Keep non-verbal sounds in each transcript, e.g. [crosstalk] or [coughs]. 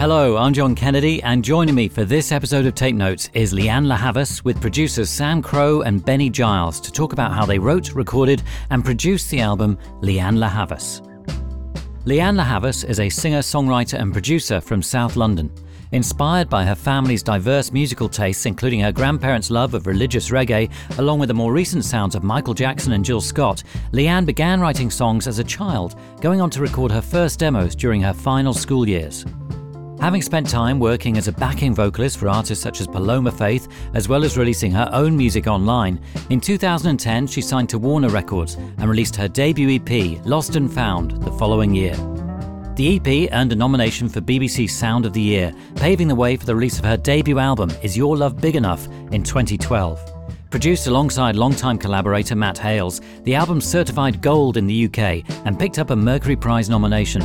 Hello, I'm John Kennedy, and joining me for this episode of Tape Notes is Lianne La Havas with producers Sam Crowe and Benny Giles to talk about how they wrote, recorded, and produced the album Lianne La Havas. Lianne La Havas is a singer, songwriter, and producer from South London. Inspired by her family's diverse musical tastes, including her grandparents' love of religious reggae, along with the more recent sounds of Michael Jackson and Jill Scott, Lianne began writing songs as a child, going on to record her first demos during her final school years. Having spent time working as a backing vocalist for artists such as Paloma Faith, as well as releasing her own music online, in 2010 she signed to Warner Records and released her debut EP, Lost and Found, the following year. The EP earned a nomination for BBC Sound of the Year, paving the way for the release of her debut album, Is Your Love Big Enough, in 2012. Produced alongside longtime collaborator Matt Hales, the album certified gold in the UK and picked up a Mercury Prize nomination.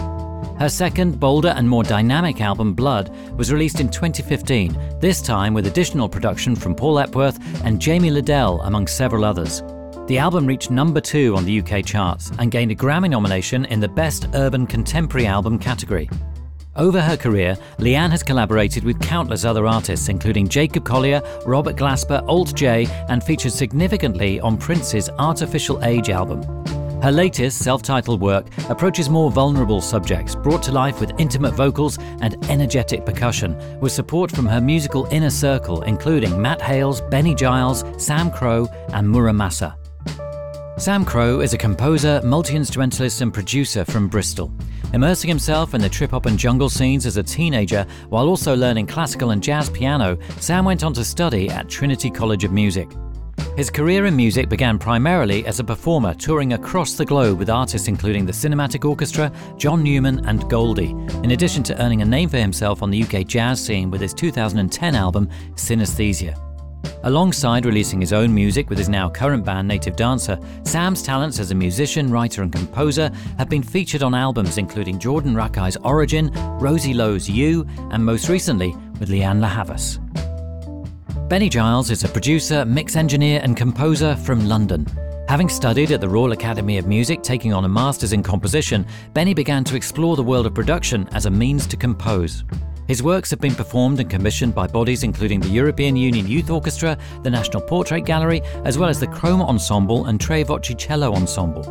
Her second, bolder, and more dynamic album, Blood, was released in 2015, this time with additional production from Paul Epworth and Jamie Lidell, among several others. The album reached number two on the UK charts and gained a Grammy nomination in the Best Urban Contemporary Album category. Over her career, Lianne has collaborated with countless other artists, including Jacob Collier, Robert Glasper, Alt J, and featured significantly on Prince's Art Official Age album. Her latest, self titled work approaches more vulnerable subjects, brought to life with intimate vocals and energetic percussion, with support from her musical inner circle, including Matt Hales, Benny Giles, Sam Crowe, and Mura Masa. Sam Crowe is a composer, multi instrumentalist, and producer from Bristol. Immersing himself in the trip hop and jungle scenes as a teenager while also learning classical and jazz piano, Sam went on to study at Trinity College of Music. His career in music began primarily as a performer, touring across the globe with artists including the Cinematic Orchestra, John Newman, and Goldie, in addition to earning a name for himself on the UK jazz scene with his 2010 album, Synesthesia. Alongside releasing his own music with his now current band Native Dancer, Sam's talents as a musician, writer, and composer have been featured on albums including Jordan Rakei's Origin, Rosie Lowe's You, and most recently with Lianne La Havas. Benny Giles is a producer, mix engineer, and composer from London. Having studied at the Royal Academy of Music, taking on a master's in composition, Benny began to explore the world of production as a means to compose. His works have been performed and commissioned by bodies including the European Union Youth Orchestra, the National Portrait Gallery, as well as the Chroma Ensemble and Tre Cello Ensemble.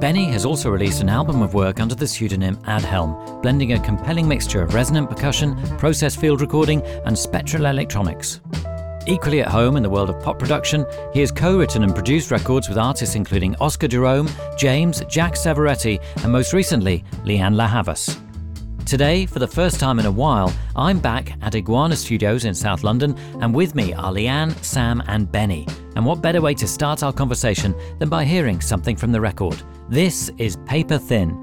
Benny has also released an album of work under the pseudonym Adhelm, blending a compelling mixture of resonant percussion, process field recording, and spectral electronics. Equally at home in the world of pop production, he has co written and produced records with artists including Oscar Jerome, James, Jack Savoretti, and most recently, Lianne La Havas. Today, for the first time in a while, I'm back at Iguana Studios in South London, and with me are Lianne, Sam, and Benny. And what better way to start our conversation than by hearing something from the record? This is Paper Thin,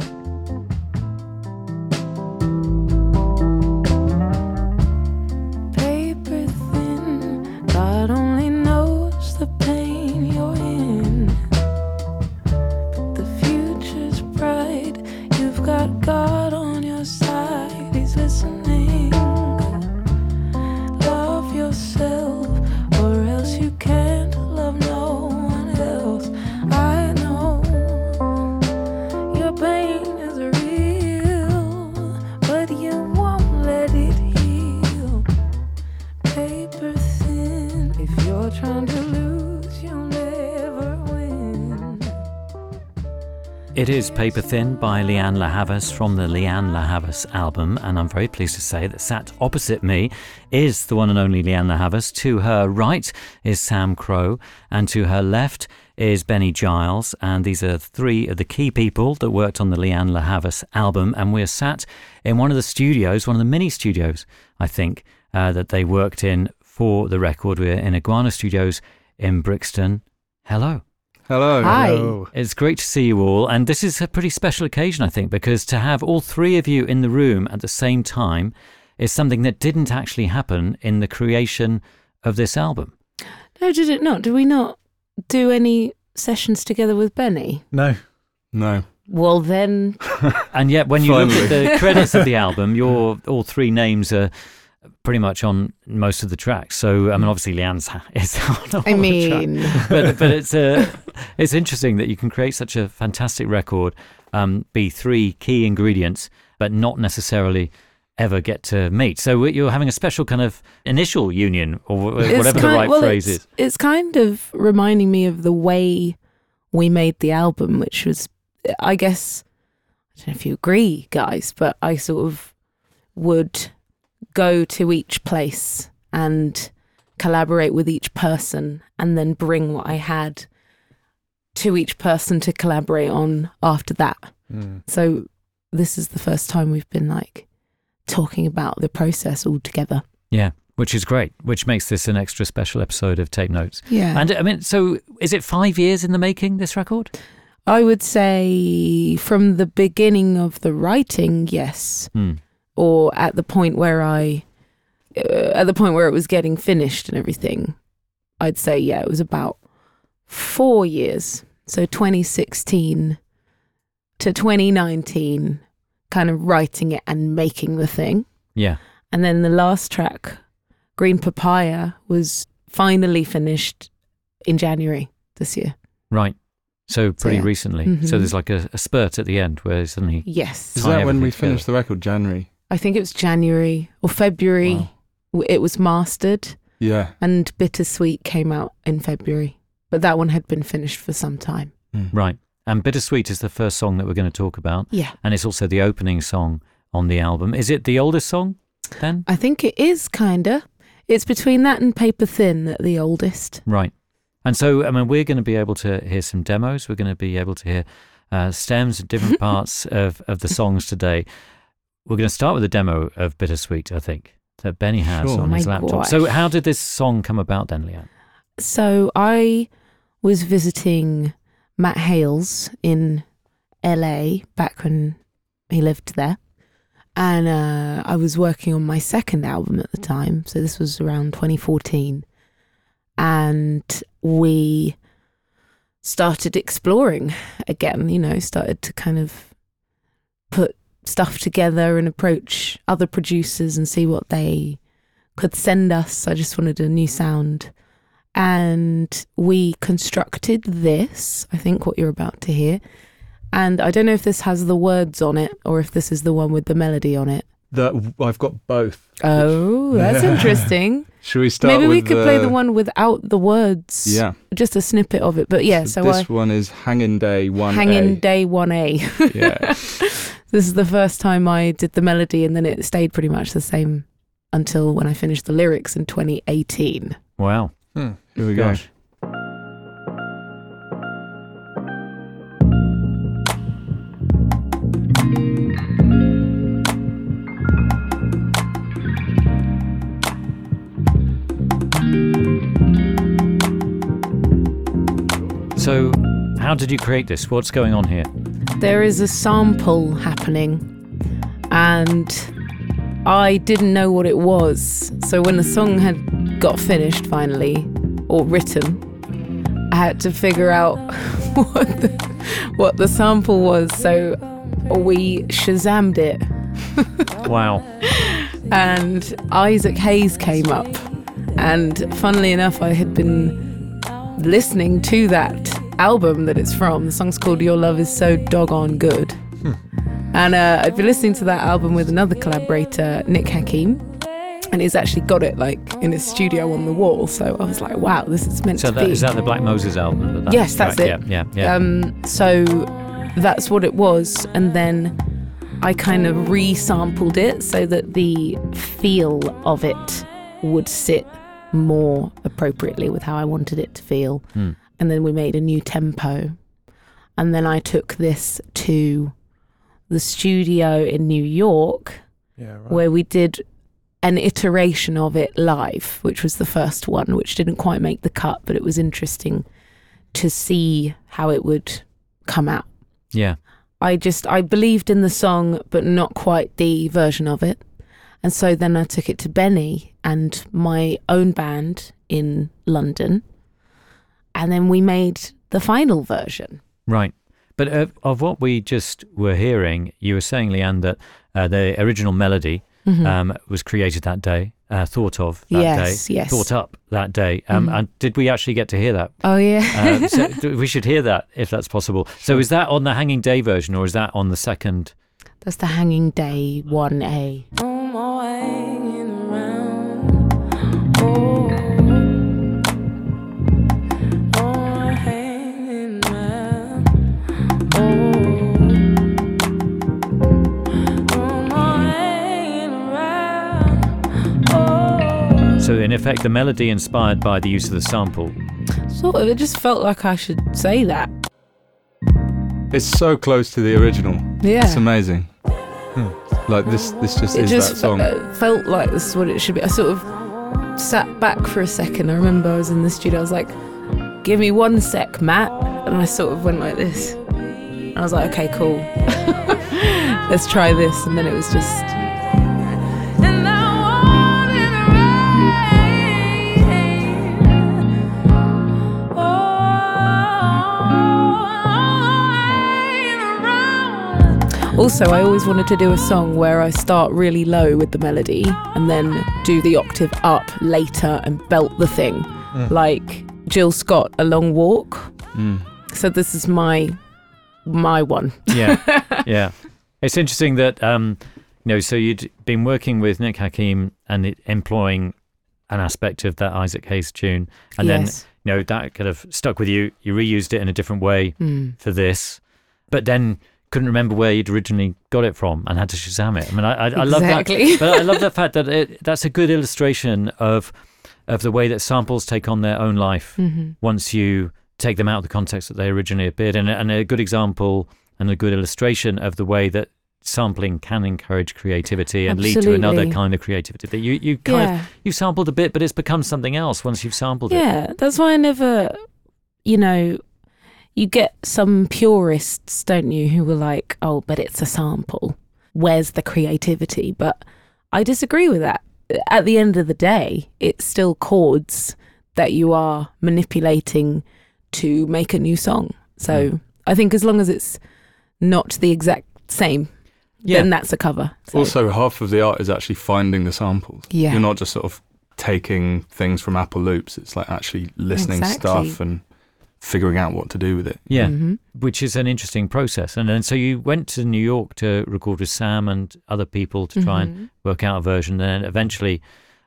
Paper Thin by Lianne La Havas from the Lianne La Havas album, and I'm very pleased to say that sat opposite me is the one and only Lianne La Havas. To her right is Sam Crowe, and to her left is Benny Giles, and these are three of the key people that worked on the Lianne La Havas album, and we're sat in one of the studios, one of the mini studios, I think, uh, that they worked in for the record. We're in Iguana Studios in Brixton. Hello. Hello. Hi. Hello. It's great to see you all. And this is a pretty special occasion, I think, because to have all three of you in the room at the same time is something that didn't actually happen in the creation of this album. No, did it not? Did we not do any sessions together with Benny? No. No. Well, then, And yet, when you look at the credits of the [laughs] album, your all three names are pretty much on most of the tracks. So, I mean, obviously, Lianne's [laughs] is on all I mean, but but it's uh, [laughs] it's interesting that you can create such a fantastic record, um, be three key ingredients, but not necessarily ever get to meet. So you're having a special kind of initial union, or it's whatever the right well, phrase it's, is. It's kind of reminding me of the way we made the album, which was, I guess, I don't know if you agree, guys, but I sort of would go to each place and collaborate with each person and then bring what I had to each person to collaborate on after that. Mm. So this is the first time we've been like talking about the process all together. Yeah, which is great. Which makes this an extra special episode of Tape Notes. Yeah. And I mean, so is it five years in the making? This record? I would say from the beginning of the writing, yes, Hmm. Or at the point where I, uh, at the point where it was getting finished and everything, I'd say yeah, it was about four years. So 2016 to 2019, kind of writing it and making the thing, Yeah. and then the last track, Green Papaya, was finally finished in January this year. Right. So pretty yeah. recently. Mhm. So there's like a, a spurt at the end where suddenly. Yes. Is that when everything we together. finished the record? January. I think it was January or February. Wow. It was mastered, Yeah. and Bittersweet came out in February. But that one had been finished for some time. Mm. Right. And Bittersweet is the first song that we're going to talk about. Yeah. And it's also the opening song on the album. Is it the oldest song then? I think it is kinda. It's between that and Paper Thin at the oldest. Right. And so, I mean, we're going to be able to hear some demos. We're going to be able to hear uh, stems and different [laughs] parts of, of the songs today. We're going to start with a demo of Bittersweet, I think, that Benny has Sure. on his My laptop. So, how did this song come about then, Lianne? So I was visiting Matt Hales in LA back when he lived there. And uh, I was working on my second album at the time. So this was around 2014. And we started exploring again, you know, started to kind of put stuff together and approach other producers and see what they could send us. I just wanted a new sound and we constructed this. I think what you're about to hear. And I don't know if this has the words on it or if this is the one with the melody on it. That I've got both. Oh, that's interesting. [laughs] Should we start? Maybe we could play the one without the words. Yeah. Just a snippet of it. But yeah, so, this I one is Hanging Day One. hanging day 1A. Yeah. [laughs] this is the first time I did the melody and then it stayed pretty much the same until when I finished the lyrics in 2018. Wow. Hmm, Here we go. Gosh. So, how did you create this? What's going on here? There is a sample happening and I didn't know what it was. So when the song had got finished finally or written, I had to figure out [laughs] what the, what the sample was. So we Shazammed it Wow. [laughs] and Isaac Hayes came up. And funnily enough, I had been listening to that album that it's from. The song's called Your Love Is So Doggone Good. And uh, I'd been listening to that album with another collaborator, Nick Hakim. And he's actually got it like in his studio on the wall. So I was like, wow, this is meant So, to that, be. is that the Black Moses album? That- Yes, that's it. Yeah, yeah, yeah. Um, so that's what it was. And then I kind of resampled it so that the feel of it would sit more appropriately with how I wanted it to feel. Hmm. And then we made a new tempo. And then I took this to the studio in New York Yeah. Right. where we did an iteration of it live, which was the first one, which didn't quite make the cut, but it was interesting to see how it would come out. yeah. I just I believed in the song, but not quite the version of it. And so then I took it to Benny and my own band in London. And then we made the final version. Right. But of, of what we just were hearing, you were saying, Lianne, that uh, the original melody Mhm. um, was created that day, uh, thought of that yes, day, yes. thought up that day. Um, Mhm. And did we actually get to hear that? Oh, yeah. Uh, so [laughs] we should hear that if that's possible. So is that on the Hanging Day version or is that on the second? That's the Hanging Day 1A. So in effect, the melody inspired by the use of the sample. Sort of. It just felt like I should say that. It's so close to the original. Yeah. It's amazing. Like this, this just it is just that song. uh, felt like this is what it should be. I sort of sat back for a second. I remember I was in the studio. I was like, "Give me one sec, Matt," and I sort of went like this. And I was like, "Okay, cool. [laughs] Let's try this." And then it was just. Also, I always wanted to do a song where I start really low with the melody and then do the octave up later and belt the thing, like Jill Scott, "A Long Walk." Mm. So this is my my one. Yeah, [laughs] yeah. It's interesting that um, you know. So you'd been working with Nick Hakim and it, employing an aspect of that Isaac Hayes tune, and then you know that kind of stuck with you. You reused it in a different way Mm. for this, but then couldn't remember where you'd originally got it from and had to Shazam it. I mean, I, I, I love that. exactly. but I love the [laughs] fact that it, that's a good illustration of of the way that samples take on their own life Mhm. once you take them out of the context that they originally appeared in, and a good example and a good illustration of the way that sampling can encourage creativity and lead to another kind of creativity. That you you kind of you sampled a bit, but it's become something else once you've sampled it. yeah. That's why I never, you know, you get some purists, don't you, who were like, "Oh, but it's a sample. Where's the creativity?" But I disagree with that. At the end of the day, it's still chords that you are manipulating to make a new song. So Mm. I think as long as it's not the exact same, Yeah. then that's a cover. So, Also, half of the art is actually finding the samples. Yeah. You're not just sort of taking things from Apple Loops. It's like actually listening Exactly. stuff and figuring out what to do with it. Yeah. Mhm. which is an interesting process. And then so you went to New York to record with Sam and other people to try and Mhm. work out a version, and then eventually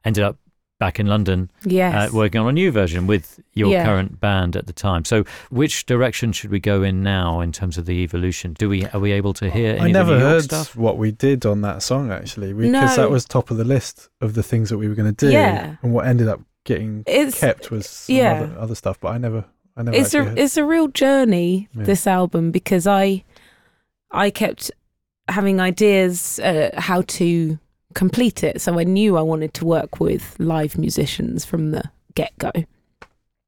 ended up back in London yes. uh, working on a new version with your Yeah. current band at the time. So which direction should we go in now in terms of the evolution? Do we are we able to hear any I never of the New York heard stuff? what we did on that song actually, because No. that was top of the list of the things that we were going to do. Yeah. And what ended up getting It's kept was some yeah. other, other stuff, but I never, I it's a it's a real journey Yeah. this album because I I kept having ideas uh, how to complete it. So I knew I wanted to work with live musicians from the get go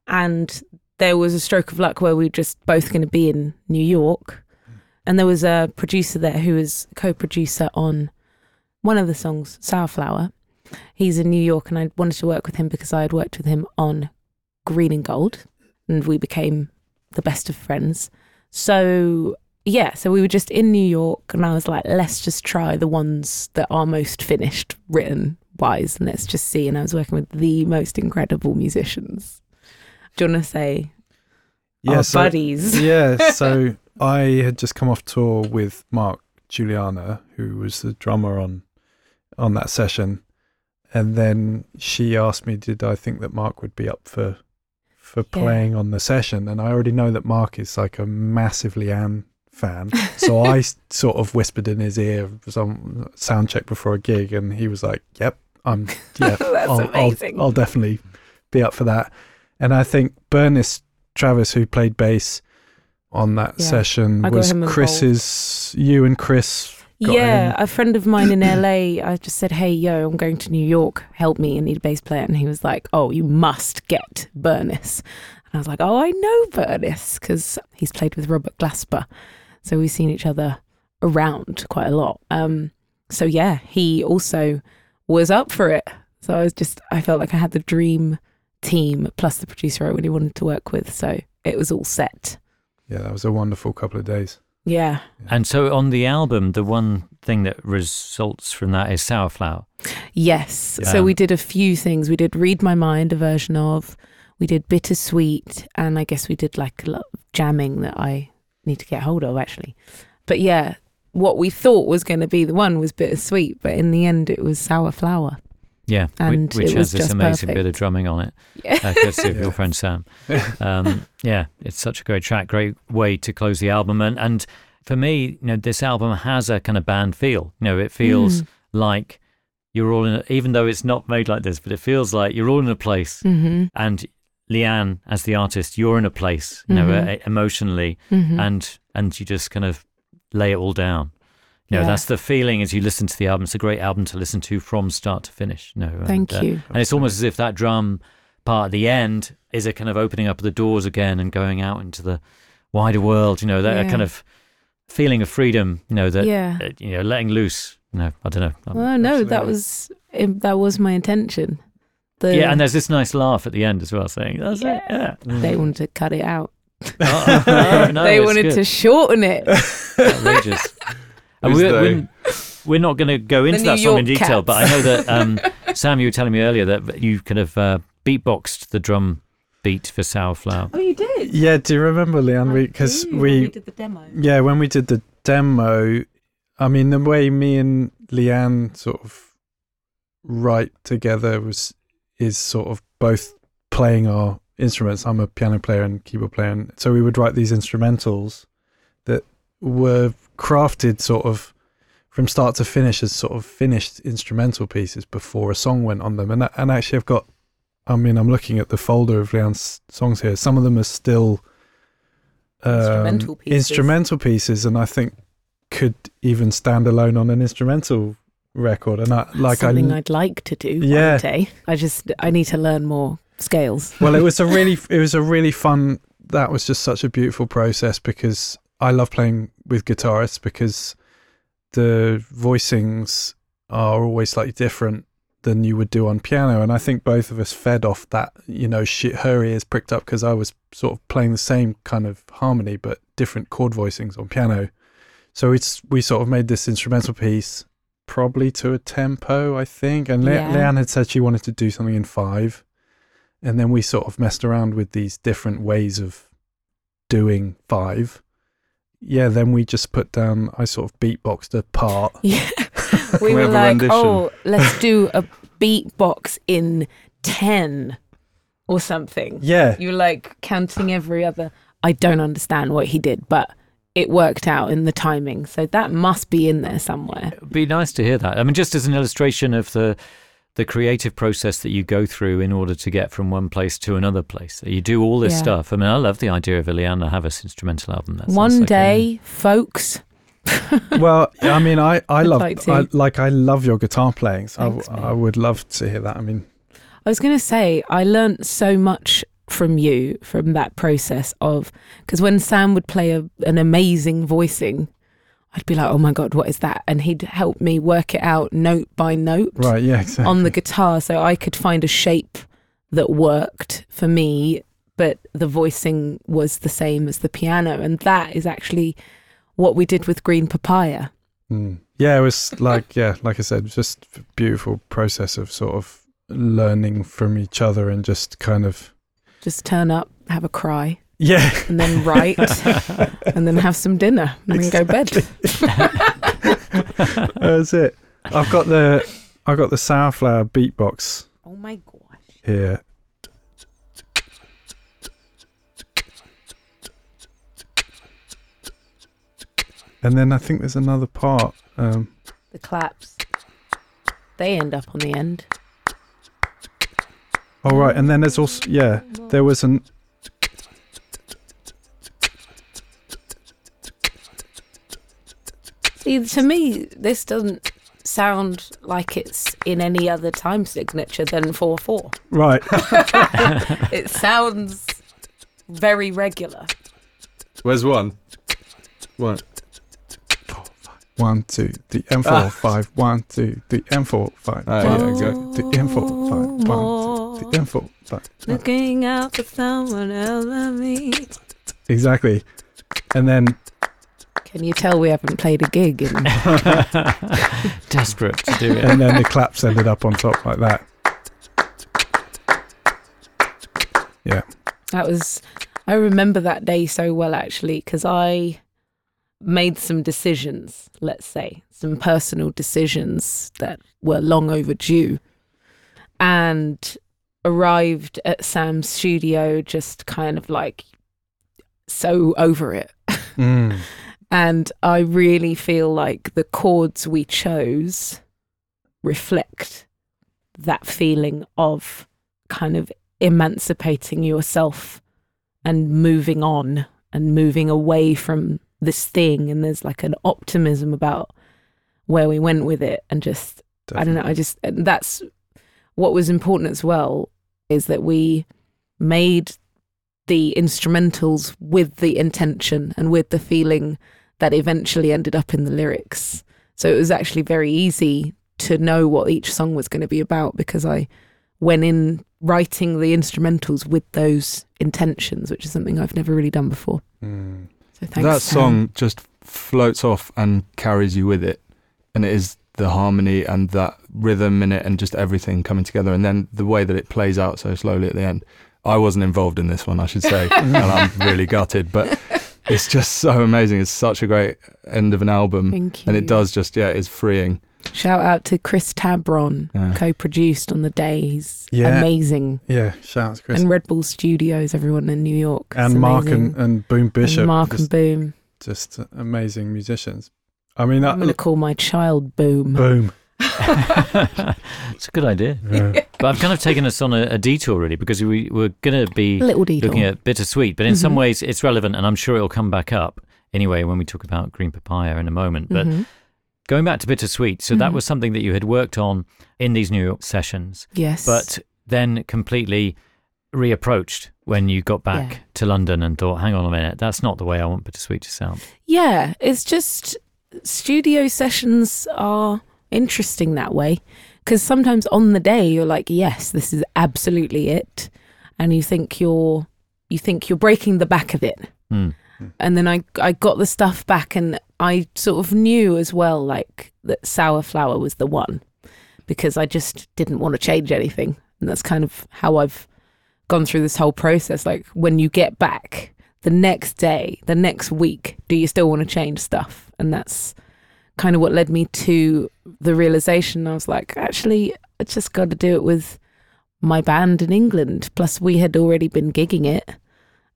and there was a stroke of luck where we were just both going to be in New York. And there was a producer there who was co-producer on one of the songs Sour Flower. He's in New York and I wanted to work with him because I had worked with him on Green and Gold and we became the best of friends. So yeah, so we were just in New York, and I was like, let's just try the ones that are most finished, written wise, and let's just see. And I was working with the most incredible musicians. Do you want to say yeah, our so- buddies? yeah, [laughs] so I had just come off tour with Mark Guiliana, who was the drummer on on that session, and then she asked me, did I think that Mark would be up for for Yeah. playing on the session? And I already know that Mark is like a massively Lianne fan, so I [laughs] sort of whispered in his ear some sound check before a gig, and he was like, "Yep, I'm [laughs] yeah, I'll, I'll. I'll definitely be up for that." And I think Burniss Travis, who played bass on that Yeah, session, was. Chris's. You and Chris. Yeah, him. a friend of mine in [coughs] LA, I just said, Hey, yo, I'm going to New York. Help me. I need a bass player. And he was like, Oh, you must get Burniss. And I was like, Oh, I know Burniss because he's played with Robert Glasper. So we've seen each other around quite a lot. Um, so yeah, he also was up for it. So I was just, I felt like I had the dream team plus the producer I really wanted to work with. So it was all set. Yeah, that was a wonderful couple of days. Yeah. And so on the album, the one thing that results from that is Sour Flower. Yes. So we did a few things. We did Read My Mind, a version of. We did Bittersweet. And I guess we did like a lot of jamming that I need to get hold of, actually. But yeah, what we thought was going to be the one was Bittersweet. But in the end, it was Sour Flower. Yeah, And which it has was this just amazing bit of drumming on it. Yeah. uh, courtesy of Yeah. your [laughs] friend Sam. Um, yeah, it's such a great track, great way to close the album. And, and for me, you know, this album has a kind of band feel. You know, it feels Mm. like you're all in, a, even though it's not made like this, but it feels like you're all in a place. Mm-hmm. And Lianne, as the artist, you're in a place, you know, Mhm. uh, emotionally, Mm-hmm. and and you just kind of lay it all down. Know, Yeah. that's the feeling as you listen to the album. It's a great album to listen to from start to finish. You know, and, Thank uh, you. and it's almost as if that drum part at the end is a kind of opening up the doors again and going out into the wider world. You know, that Yeah. kind of feeling of freedom. You know, that yeah. uh, you know, letting loose. You know, I don't know. Well, no, that was that was my intention. The, yeah, and there's this nice laugh at the end as well, saying that's it. Yeah. they wanted to cut it out. [laughs] Oh, no, no, [laughs] they wanted good. to shorten it. [laughs] outrageous. And Who's we're, they? we're, we're not going to go into New that song in detail, Cats. but I know that um, [laughs] Sam, you were telling me earlier that you kind of uh, beatboxed the drum beat for Sour Flower. Oh, you did. Yeah, do you remember, Lianne? Because we, did the demo. yeah, when we did the demo, I mean, the way me and Lianne sort of write together was is sort of both playing our instruments. I'm a piano player and keyboard player, and so we would write these instrumentals that were crafted sort of from start to finish as sort of finished instrumental pieces before a song went on them. And and actually, I've got, I mean, I'm looking at the folder of Lianne's songs here. Some of them are still um, Instrumental pieces. instrumental pieces, and I think could even stand alone on an instrumental record. And I like I Something I'd like to do Yeah. one day. I just I need to learn more scales. well it was a really [laughs] it was a really fun that was just such a beautiful process because i love playing with guitarists because the voicings are always slightly different than you would do on piano and i think both of us fed off that you know shit her ears pricked up because i was sort of playing the same kind of harmony but different chord voicings on piano so it's we sort of made this instrumental piece probably to a tempo i think and Le- Yeah. Lianne had said she wanted to do something in five and then we sort of messed around with these different ways of doing five yeah then we just put down i sort of beatboxed a part [laughs] Yeah. [laughs] We we were like, rendition. oh, let's [laughs] do a beatbox in 10 or something. yeah You were like counting every other. I don't understand what he did, but it worked out in the timing. So that must be in there somewhere. It'd be nice to hear that. I mean, just as an illustration of the the creative process that you go through in order to get from one place to another place. You do all this Yeah. stuff. I mean, I love the idea of a Lianne La Havas instrumental album. That sounds One like a- day, folks. [laughs] well i mean i i love like. I, like i love your guitar playing so Thanks, I, mate. would love to hear that i mean I was going to say, I learned so much from you from that process of because when Sam would play a, an amazing voicing, I'd be like, oh my God, what is that? And he'd help me work it out note by note right yeah exactly on the guitar so I could find a shape that worked for me, but the voicing was the same as the piano. And that is actually what we did with Green Papaya. Mm. Yeah, it was like yeah, like I said, just a beautiful process of sort of learning from each other and just kind of Just turn up, have a cry, yeah. and then write, and then have some dinner, and then go bed. [laughs] That's it. I've got the I've got the Sour Flower beatbox Oh my gosh. here. And then I think there's another part. Um, The claps. They end up on the end. oh right, and then there's also yeah, there was an to me, this doesn't sound like it's in any other time signature than 4 4. right. [laughs] [laughs] It sounds very regular. Where's one? One. one, two, three, and four, Ah. five, one, two, three, and four, five, Ah, one, yeah, two, good. three, and four, five, one, two, three, and four, five. Looking out for someone else than me. Exactly. And then Can you tell we haven't played a gig? In, [laughs] Desperate to do it. and then the claps ended up on top like that. Yeah. That was. I remember that day so well actually because I made some decisions. Let's say some personal decisions that were long overdue, and arrived at Sam's studio just kind of like so over it. Mm. [laughs] And I really feel like the chords we chose reflect that feeling of kind of emancipating yourself and moving on and moving away from this thing. And there's like an optimism about where we went with it. And just, I don't know, I just, that's what was important as well is that we made the instrumentals with the intention and with the feeling that eventually ended up in the lyrics. So it was actually very easy to know what each song was going to be about because I went in writing the instrumentals with those intentions, which is something I've never really done before. Mm. So thanks. that song just floats off and carries you with it, and it is the harmony and that rhythm in it, and just everything coming together, and then the way that it plays out so slowly at the end. I wasn't involved in this one, I should say, [laughs] and I'm really gutted, but it's just so amazing. It's such a great end of an album, Thank you. and it does just yeah, it's freeing. Shout out to Chris Tabron, Yeah. co-produced on the day. He's Yeah. amazing. Yeah, shouts, Chris. And Red Bull Studios, everyone in New York. It's And Mark and, and Boom Bishop. And Mark just, and Boom. just amazing musicians. I mean, I'm uh, going to call my child Boom. Boom. [laughs] it's a good idea. Yeah. [laughs] But I've kind of taken us on a, a detour, really, because we're going to be looking at bittersweet, but in some Mhm. ways it's relevant, and I'm sure it'll come back up anyway when we talk about green papaya in a moment. But Mhm. going back to bittersweet, so that Mhm. was something that you had worked on in these New York sessions, Yes. but then completely reapproached when you got back Yeah. to London and thought, hang on a minute, that's not the way I want bittersweet to sound. Yeah, it's just studio sessions are interesting that way because sometimes on the day you're like, yes, this is absolutely it, and you think you're you think you're breaking the back of it, Hmm. and then I I got the stuff back and I sort of knew as well like that Sour Flower was the one because I just didn't want to change anything, and that's kind of how I've gone through this whole process. Like when you get back the next day, the next week, do you still want to change stuff? And that's kind of what led me to the realization. I was like, actually, I just got to do it with my band in England. Plus, we had already been gigging it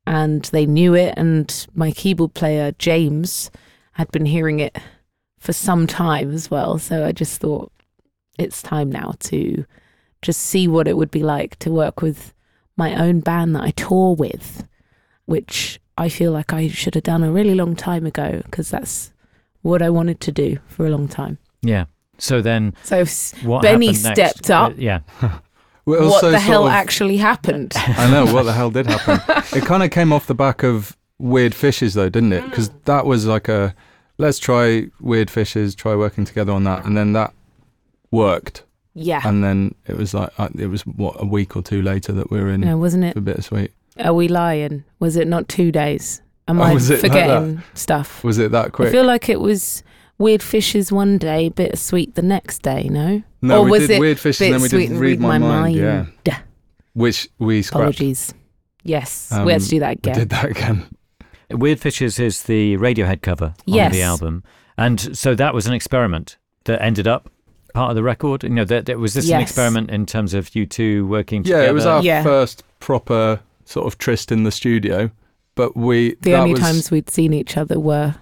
and they knew it. And my keyboard player, James, had been hearing it for some time as well. So I just thought it's time now to just see what it would be like to work with my own band that I tour with, which I feel like I should have done a really long time ago because that's what I wanted to do for a long time. Yeah. So then So what Benny happened next? stepped up. Uh, yeah. [laughs] Well, what also the hell of- actually happened? [laughs] I know what the hell did happen. [laughs] it kind of came off the back of Weird Fishes, though, didn't it? Because that was like a let's try Weird Fishes, try working together on that, and then that worked, yeah. and then it was like uh, it was what a week or two later that we were in no, wasn't it? for Bittersweet. Are we lying? Was it not two days? Am Oh, I was it like forgetting stuff? Was it that quick? I feel like it was Weird Fishes one day, Bittersweet the next day, no? no, or we was did it Weird Fishes, and then we Bittersweet did and Read My, mind, yeah, which we scrapped. Apologies. Yes, we had to Um, do that We again. did that again. Weird Fishes is the Radiohead cover on the album, and so that was an experiment that ended up part of the record. You know, that, that was this an experiment in terms of you two working together. Yeah, it was our Yeah. first proper sort of tryst in the studio, but we The only was, times we'd seen each other were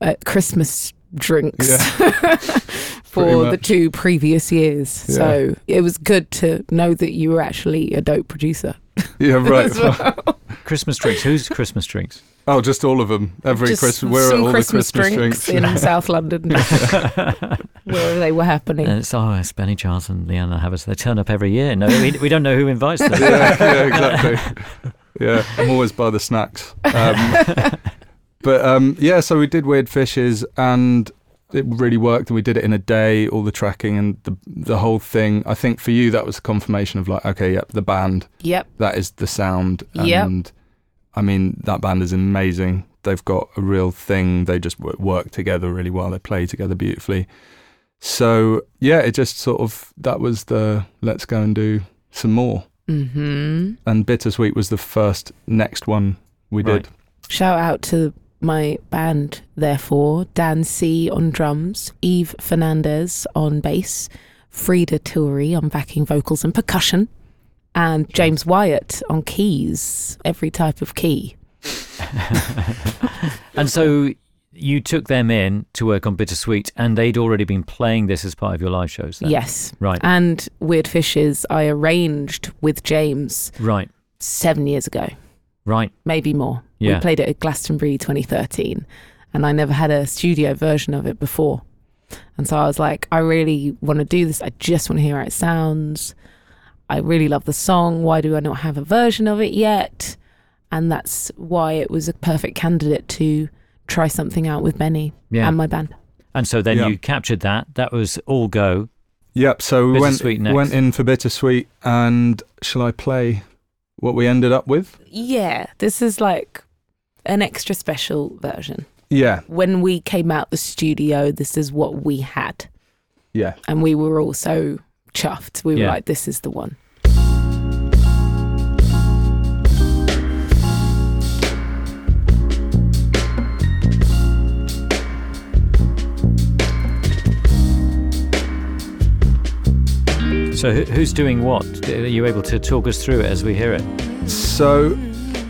at Christmas drinks [laughs] for the two previous years. Yeah. So it was good to know that you were actually a dope producer. yeah [laughs] right. well. [laughs] Christmas drinks. Who's Christmas drinks? Oh, just all of them. Every Just Christmas, we're at all Christmas, the Christmas drinks, drinks. in South London, where they were happening. And it's oh, it's Benny Charles and Lianne La Havas. They turn up every year. No, we, we don't know who invites them. yeah, yeah, exactly. Yeah, I'm always by the snacks. Um, [laughs] but um, yeah, so we did Weird Fishes, and it really worked, and we did it in a day, all the tracking and the the whole thing. I think for you that was a confirmation of like, okay, yep, the band Yep. that is the sound, Yep. and I mean that band is amazing. They've got a real thing. They just work together really well. They play together beautifully. So yeah, it just sort of that was the let's go and do some more. Hmm And Bittersweet was the first next one we Right. did. Shout out to my band, therefore Dan See on drums, Eve Fernandez on bass, Frida Tilry on backing vocals and percussion, and James Wyatt on keys, every type of key. [laughs] And so you took them in to work on Bittersweet, and they'd already been playing this as part of your live shows. Then. Yes. Right. And Weird Fishes, I arranged with James Right. seven years ago, Right. maybe more. Yeah. We played it at Glastonbury 2013, and I never had a studio version of it before. And so I was like, I really want to do this. I just want to hear how it sounds. I really love the song. Why do I not have a version of it yet? And that's why it was a perfect candidate to try something out with Benny Yeah. and my band. And so then Yeah. you captured that. That was all go. Yep. So we went next. went in for Bittersweet, and shall I play what we ended up with? Yeah, this is like an extra special version. Yeah. When we came out the studio, this is what we had. Yeah. and we were all so chuffed. We were Yeah. like, "This is the one." So who- who's doing what? Are you able to talk us through it as we hear it? So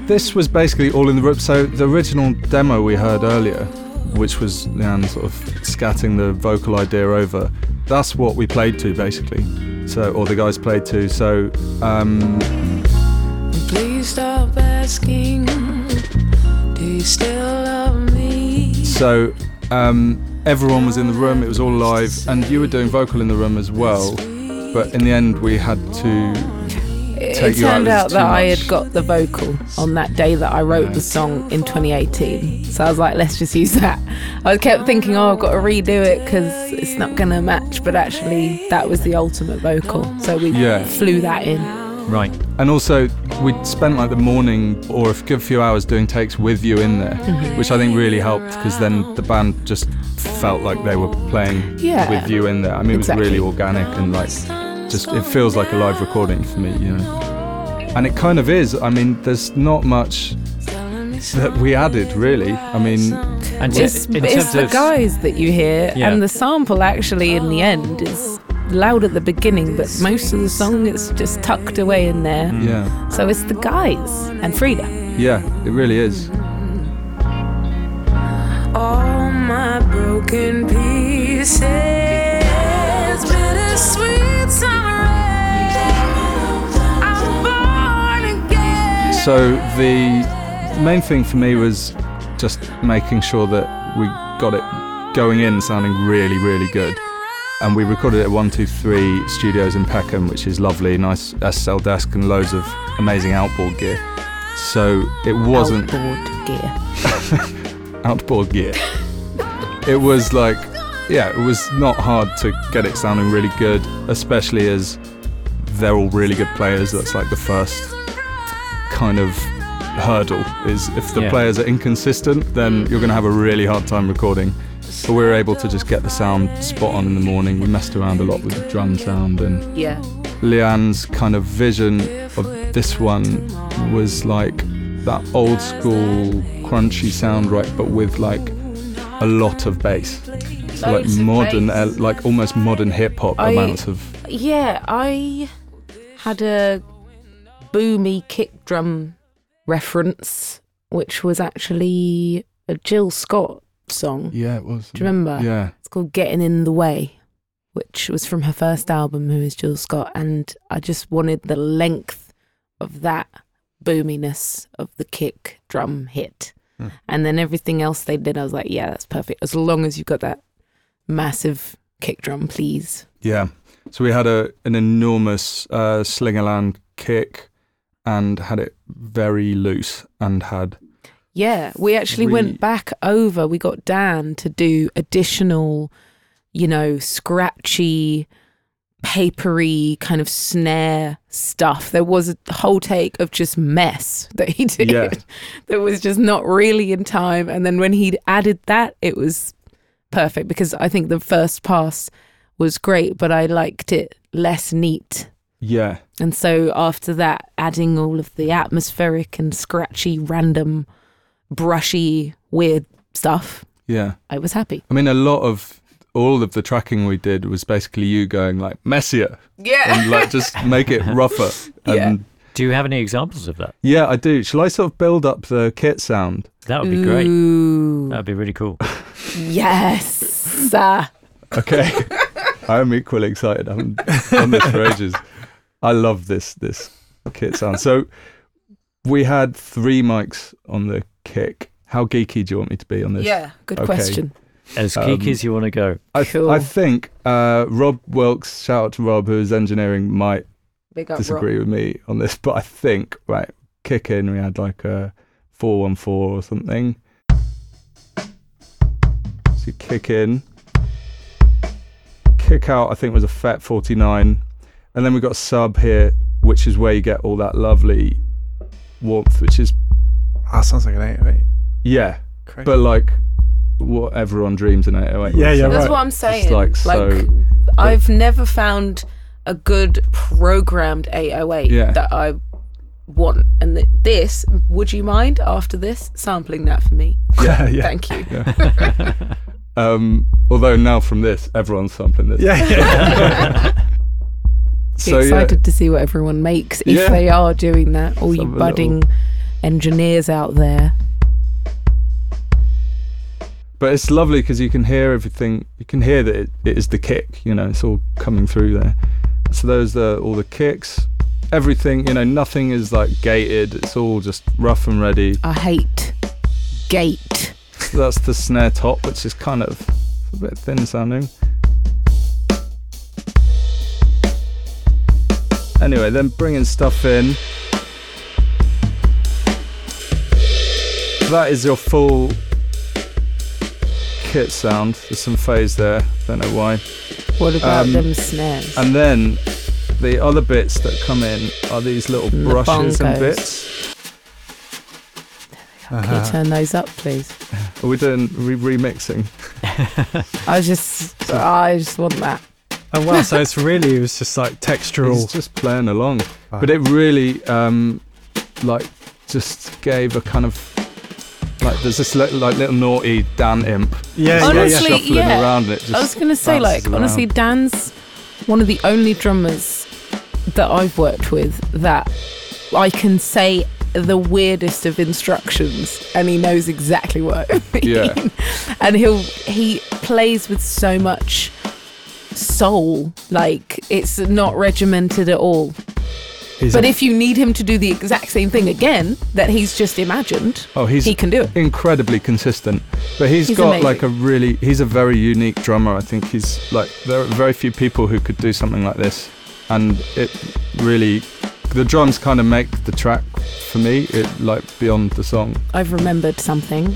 this was basically all in the room. So the original demo we heard earlier, which was Lianne sort of scatting the vocal idea over, that's what we played to basically. So or the guys played to. So um, Please stop asking. Do you still love me? so um, everyone was in the room. It was all live, and you were doing vocal in the room as well. But in the end, we had to. It you out turned out too that I had got the vocal on that day that I wrote the song in 2018. So I was like, let's just use that. I kept thinking, oh, I've got to redo it because it's not going to match. But actually, that was the ultimate vocal. So we Yeah. flew that in. Right. And also, we'd spent like the morning or a good few hours doing takes with you in there, mm-hmm. which I think really helped because then the band just felt like they were playing Yeah. with you in there. I mean, it was really organic and like just it feels like a live recording for me, you know. And it kind of is. I mean, there's not much that we added really. I mean, And t- It's, in it's terms the guys that you hear, Yeah. and the sample actually in the end is loud at the beginning, but most of the song is just tucked away in there. Mm. yeah, So it's the guys and Frida. yeah, it really is. all my broken pieces. Bittersweet summer. I'm born again. So the main thing for me was just making sure that we got it going in sounding really, really good. And we recorded it at 123 Studios in Peckham, which is lovely, nice uh, SSL desk and loads of amazing outboard gear. So it wasn't outboard gear. [laughs] outboard gear. it was like, yeah, it was not hard to get it sounding really good, especially as they're all really good players. That's like the first kind of hurdle is if the Yeah. players are inconsistent, then mm. you're going to have a really hard time recording. But we were able to just get the sound spot on in the morning. We messed around a lot with the drum sound and Yeah. Lianne's kind of vision of this one was like that old school crunchy sound, right? But with like a lot of bass, so like modern, uh, like almost modern hip hop amounts of. Yeah, I had a boomy kick drum reference, which was actually a Jill Scott song. Yeah, it was. Do you remember? Yeah, It's called Getting in the Way, which was from her first album, who is Jill Scott. And I just wanted the length of that boominess of the kick drum hit. Hmm. And then everything else they did, I was like, yeah, that's perfect. As long as you've got that massive kick drum, please. yeah. So we had a an enormous uh, Slingerland kick, and had it very loose, and had Yeah, we actually went back over. We got Dan to do additional, you know, scratchy, papery kind of snare stuff. There was a whole take of just mess [laughs] that he did Yeah. that was just not really in time. And then when he'd added that, it was perfect because I think the first pass was great, but I liked it less neat. Yeah. And so after that, adding all of the atmospheric and scratchy, random, brushy, weird stuff, Yeah. I was happy. I mean, a lot of all of the tracking we did was basically you going like messier Yeah. and like just make it rougher. [laughs] Yeah. And Do you have any examples of that? yeah, I do. Shall I sort of build up the kit sound? That would be great. That would be really cool. yes. Uh, Okay. [laughs] I am equally excited. I haven't done this for ages. I love this this kit sound. So we had three mics on the kick. How geeky do you want me to be on this? yeah, good Okay. question. As Um, geeky as you want to go. I, Cool. I think uh, Rob Wilkes, shout out to Rob, who is engineering, might Big up, disagree with me on this, but I think right kick in we had like a four one four or something. So kick in, kick out. I think was a FET forty nine, and then we got sub here, which is where you get all that lovely warmth, which is That sounds like an 808. yeah, Crazy. but like what everyone dreams in 808. Yeah, yeah, That's right. what I'm saying. like, like, so- I've never found a good programmed 808 Yeah. that I want. And th- this, would you mind after this sampling that for me? yeah, [laughs] yeah. Thank you. [laughs] Um, although now from this, everyone's sampling this. Yeah, yeah. [laughs] Be So yeah, excited to see what everyone makes if Yeah. they are doing that. All Let's you budding engineers out there. but it's lovely because you can hear everything. You can hear that it, it is the kick. You know, it's all coming through there. So those are all the kicks. Everything, you know, nothing is like gated. It's all just rough and ready. I hate gate. So that's the snare top, which is kind of a bit thin sounding. Anyway, then bringing stuff in. That is your full kit sound. There's some phase there. Don't know why. What about Um, them snares? And then the other bits that come in are these little And the brushes and bongos. bits. Can Uh-huh. you turn those up, please? Are we doing re- remixing? [laughs] I just, I just want that. Oh wow! So it's really it was just like He's textural. just playing along. Wow. But it really, um, like, just gave a kind of like there's this little, like little naughty Dan imp yeah, just, yeah, like, yeah. Honestly, shuffling yeah. around it. Just I was going to say, bounces like, honestly. Dan's one of the only drummers that I've worked with that I can say the weirdest of instructions and he knows exactly what I mean. Yeah. [laughs] And he'll he plays with so much soul. Like it's not regimented at all. He's But a- if you need him to do the exact same thing again that he's just imagined, oh, he's he can do it. incredibly consistent. But he's He's got amazing. like a really, he's a very unique drummer. I think he's like there are very few people who could do something like this, and it really, the drums kind of make the track for me. It like beyond the song. I've remembered something.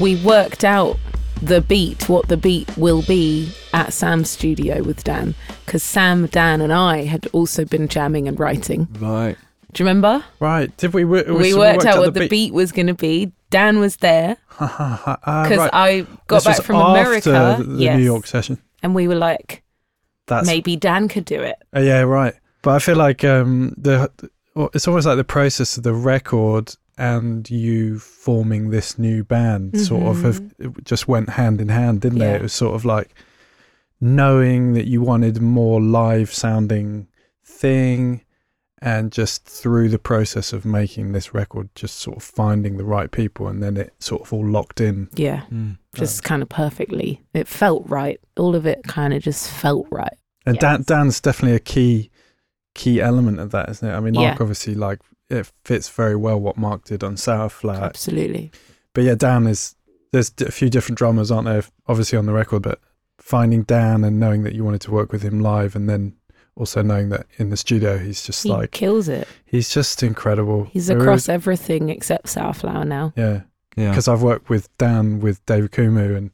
We worked out the beat, what the beat will be at Sam's studio with Dan, because Sam, Dan, and I had also been jamming and writing. Right. Do you remember? right. Did we? wo- we so worked out what the beat. beat was going to be. Dan was there [laughs] Ah, because right. I got This back from after America. The yes. New York session. and we were like, That's maybe Dan could do it. Uh, yeah, right. But I feel like um, the it's almost like the process of the record and you forming this new band sort of have just went hand in hand, didn't they? It was sort of like knowing that you wanted more live sounding thing and just through the process of making this record just sort of finding the right people and then it sort of all locked in Yeah, Mm. just kind of perfectly. It felt right. All of it kind of just felt right. And Dan, Dan's definitely a key key element of that, isn't it? I mean, Mark Yeah. obviously like it fits very well what Mark did on Sour Flower, Absolutely. but yeah, Dan is there's a few different drummers, aren't there? Obviously on the record, but finding Dan and knowing that you wanted to work with him live, and then also knowing that in the studio he's just He like kills it. he's just incredible. He's There across is- everything except Sourflower now. yeah, Yeah. because I've worked with Dan with Dave Okumu and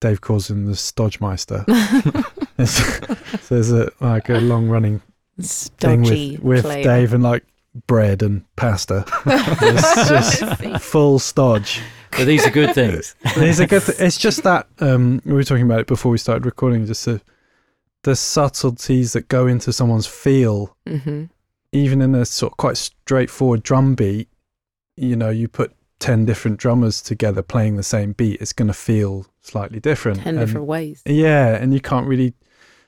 Dave calls him the Stodgemeister. [laughs] [laughs] so there's a like a long running thing with, with. Dave and like bread and pasta. [laughs] it's just full stodge. But these are good things. [laughs] It's a good. Th- it's just that um, we were talking about it before we started recording. Just the, the subtleties that go into someone's feel, hmm even in a sort of quite straightforward drum beat. You know, you put ten different drummers together playing the same beat, it's going to feel slightly different. Ten And- different ways. Yeah, and you can't really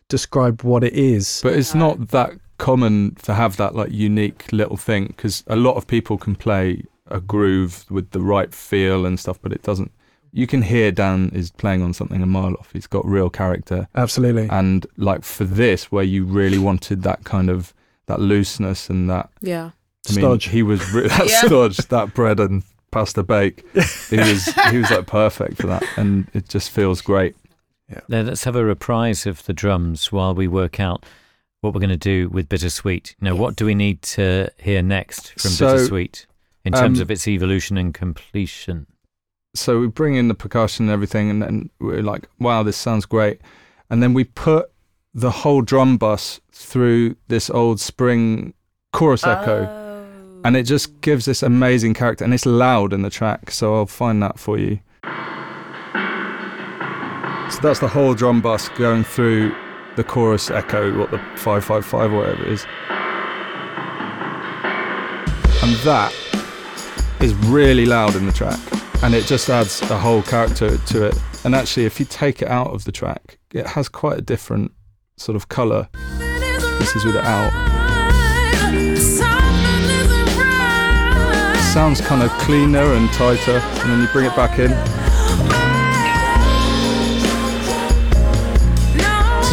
describe what it is. But it's not that common to have that like unique little thing because a lot of people can play a groove with the right feel and stuff, but it doesn't. You can hear Dan is playing on something a mile off. He's got real character, Absolutely. and like for this, where you really wanted that kind of that looseness and that Yeah. I mean, Stodge. he was re- [laughs] that Yeah. stodge, that bread and pasta bake. [laughs] He was he was like perfect for that, and it just feels great. Now, let's have a reprise of the drums while we work out what we're going to do with Bittersweet. You know, what do we need to hear next from So, Bittersweet in terms um, of its evolution and completion? so we bring in the percussion and everything, and then we're like, wow, this sounds great. And then we put the whole drum bus through this old spring chorus echo, and it just gives this amazing character, and it's loud in the track. So I'll find that for you. So that's the whole drum bus going through the chorus echo, what the 555 or whatever it is. And that is really loud in the track and it just adds a whole character to it. And actually, if you take it out of the track, it has quite a different sort of colour. This is with it out. It sounds kind of cleaner and tighter, and then you bring it back in.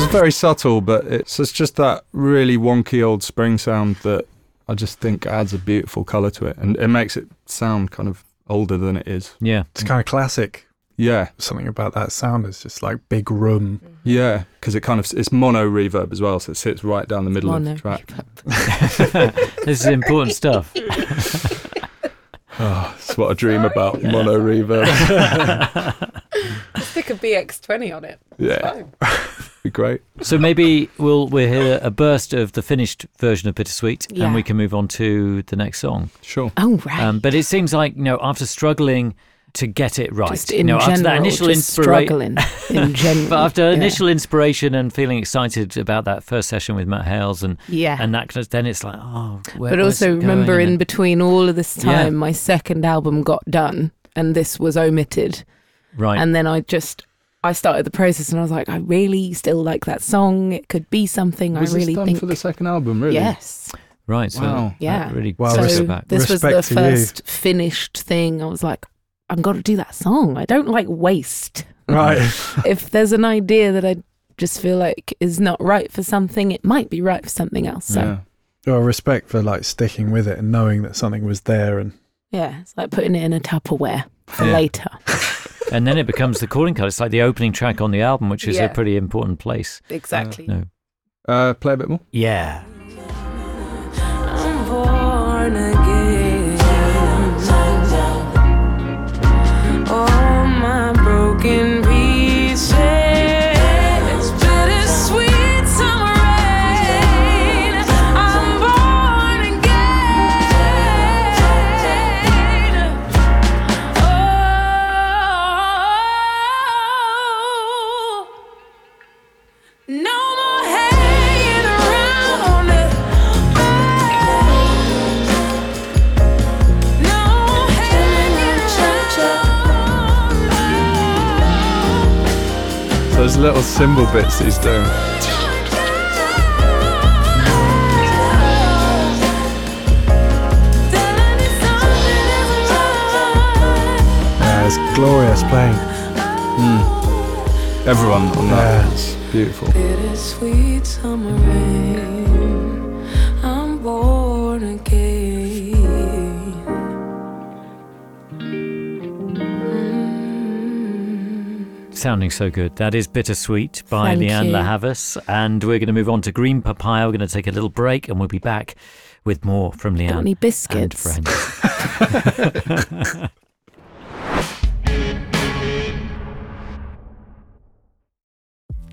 It's very subtle, but it's, it's just that really wonky old spring sound that I just think adds a beautiful colour to it, and it makes it sound kind of older than it is. Yeah. It's kind of classic. Yeah, Something about that sound is just like big room. Mm-hmm. yeah, because it kind of it's mono reverb as well, so it sits right down the middle of the track. [laughs] [laughs] this is important stuff. [laughs] Oh, it's what I dream about. Mono reverb. [laughs] Stick a BX20 on it. Yeah, [laughs] be great. So maybe we'll we'll hear a burst of the finished version of Bittersweet, Yeah. and we can move on to the next song. Sure. Oh, right. Um, but it seems like you know after struggling to get it right, just you in know general, after that initial just inspiration. struggling [laughs] in general. But after yeah. initial inspiration and feeling excited about that first session with Matt Hales and yeah. and that then it's like oh, where, but also it going? remember, And in between all of this Yeah. time, my second album got done, and this was omitted. right, And then I just I started the process, and I was like, I really still like that song. It could be something. Was I really this done think. for the second album? Really? Yes. right, so Wow. Yeah. really Wow, takes so it this was the Respect to you. first finished thing. I was like, I've got to do that song. I don't like waste. Right. [laughs] if there's an idea that I just feel like is not right for something, it might be right for something else. So Yeah. well, respect for like sticking with it and knowing that something was there and yeah, it's like putting it in a Tupperware for Yeah. later. [laughs] and then it becomes the calling card. It's like the opening track on the album, which is Yeah. a pretty important place. Exactly. No. Uh, play a bit more. Yeah. Broken Those little cymbal bits that he's doing. uh, it's glorious playing. Everyone on that. Yeah. It's beautiful. Bittersweet summer rain. I'm born again. sounding so good. That is Bittersweet by Thank Lianne La Havas. And we're going to move on to Green Papaya. We're going to take a little break and we'll be back with more from Lianne. Got any biscuits? And friends. [laughs]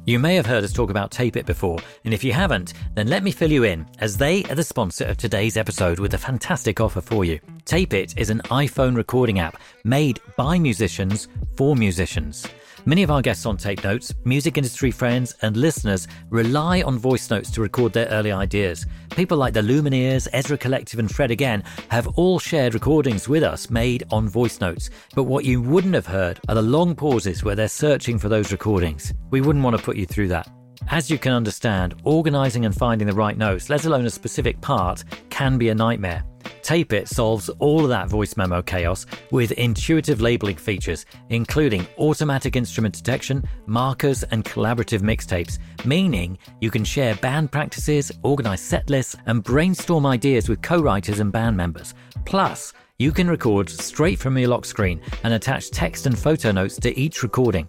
You may have heard us talk about Tape It before, and if you haven't, then let me fill you in, as they are the sponsor of today's episode with a fantastic offer for you. Tape It is an iPhone recording app made by musicians for musicians. Many of our guests on Tape Notes, music industry friends, and listeners rely on voice notes to record their early ideas. People like the Lumineers, Ezra Collective, and Fred Again have all shared recordings with us made on voice notes. But what you wouldn't have heard are the long pauses where they're searching for those recordings. We wouldn't want to put you through that. As you can understand, organising and finding the right notes, let alone a specific part, can be a nightmare. Tape It solves all of that voice memo chaos with intuitive labeling features, including automatic instrument detection, markers, and collaborative mixtapes, meaning you can share band practices, organize set lists, and brainstorm ideas with co writers and band members. Plus, you can record straight from your lock screen and attach text and photo notes to each recording.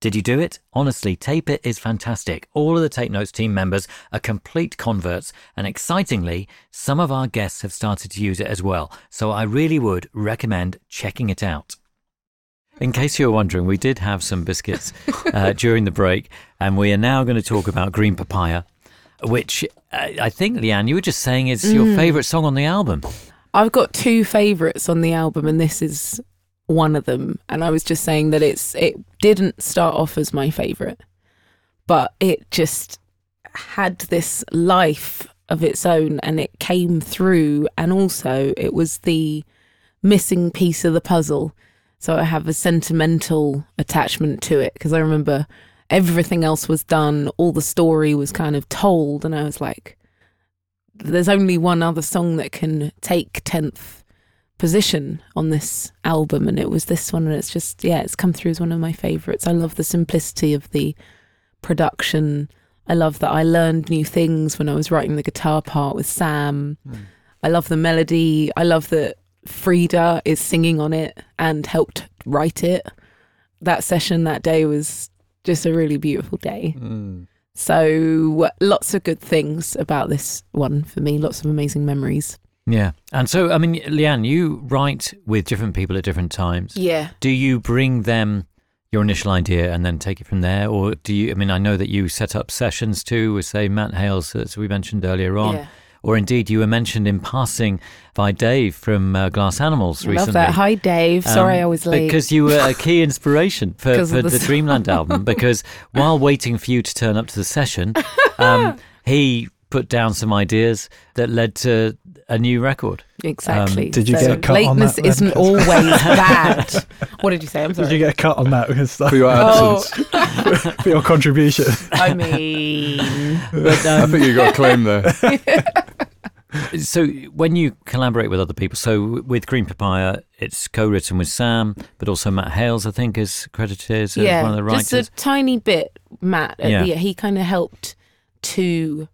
Did you do it? Honestly, Tape It is fantastic. All of the Tape Notes team members are complete converts, and excitingly, some of our guests have started to use it as well. So I really would recommend checking it out. In case you're wondering, we did have some biscuits [laughs] uh, during the break, and we are now going to talk about Green Papaya, which uh, I think, Lianne, you were just saying is your favourite song on the album. I've got two favourites on the album, and this is one of them. And I was just saying that it's it didn't start off as my favourite, but it just had this life of its own, and it came through. And also, it was the missing piece of the puzzle. So I have a sentimental attachment to it because I remember everything else was done, all the story was kind of told, and I was like, there's only one other song that can take 10th position on this album and it was this one and it's just yeah it's come through as one of my favorites. I love the simplicity of the production. I love that i learned new things when i was writing the guitar part with sam. I love the melody. I love that frida is singing on it and helped write it. That session that day was just a really beautiful day. Mm. so lots of good things about this one for me. Lots of amazing memories Yeah. And so, I mean, Lianne, you write with different people at different times. yeah Do you bring them your initial idea and then take it from there? Or do you, I mean, I know that you set up sessions too with, say, Matt Hales, as we mentioned earlier on. Yeah. Or indeed, you were mentioned in passing by Dave from uh, Glass Animals I recently. love that. Hi, Dave. Sorry Um, I was late. Because you were a key [laughs] inspiration for, 'Cause for the, the Dreamland album. Because [laughs] while waiting for you to turn up to the session, um, [laughs] he put down some ideas that led to a new record. exactly. um, did you So get a cut on lateness that then? isn't always bad. [laughs] What did you say? I'm Did you get a cut on that because For your Oh, absence. [laughs] for your contribution? I mean, But I um, think you got a claim there. [laughs] so when you collaborate with other people, so with Green Papaya, it's co-written with Sam, but also Matt Hales, I think, is credited as yeah, one of the writers. just a tiny bit. Matt, at Yeah. the, he kind of helped to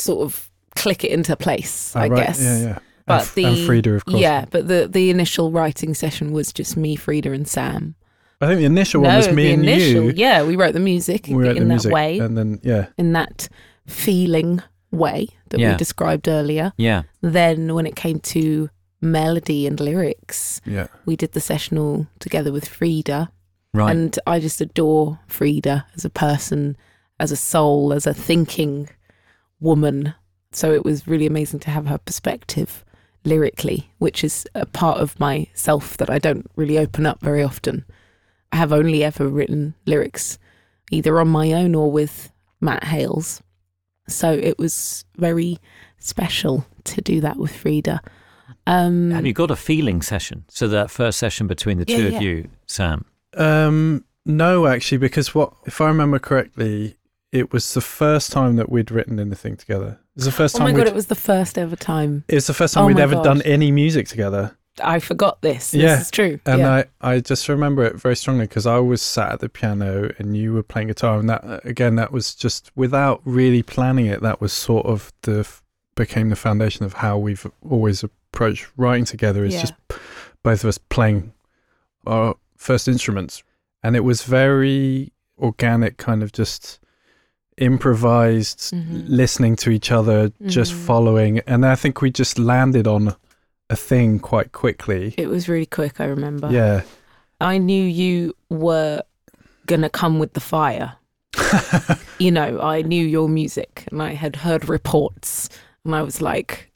sort of click it into place. Ah, I Oh, right, guess. Yeah, yeah. But and, the and Frida, of course. yeah, but the the initial writing session was just me, Frida, and Sam. I think the initial one was me the and initial, you. yeah, we wrote the music We wrote in the that music, way, and then yeah, in that feeling way that Yeah. we described earlier. yeah, Then when it came to melody and lyrics, yeah. we did the session all together with Frida. right. And I just adore Frida as a person, as a soul, as a thinking woman. So it was really amazing to have her perspective lyrically, which is a part of myself that I don't really open up very often. I have only ever written lyrics either on my own or with Matt Hales. So it was very special to do that with Frida. Um, Have you got a feeling session? So that first session between the Yeah, two yeah. of you, Sam. Um, no, actually, because what if I remember correctly, it was the first time that we'd written anything together. It was the first time. Oh time. my we'd, god, it was the first ever time. it was the first time Oh we'd ever God. done any music together. I forgot this. Yeah. This is true. And yeah. I, I just remember it very strongly because I was sat at the piano and you were playing guitar, and that again, that was just without really planning it. That was sort of the became the foundation of how we've always approached writing together. Is Yeah. just both of us playing our first instruments, and it was very organic, kind of just improvised, Mhm. listening to each other, just Mhm. following, and I think we just landed on a thing quite quickly. It was really quick, I remember. Yeah. I knew you were going to come with the fire. [laughs] You know, I knew your music and I had heard reports and I was like,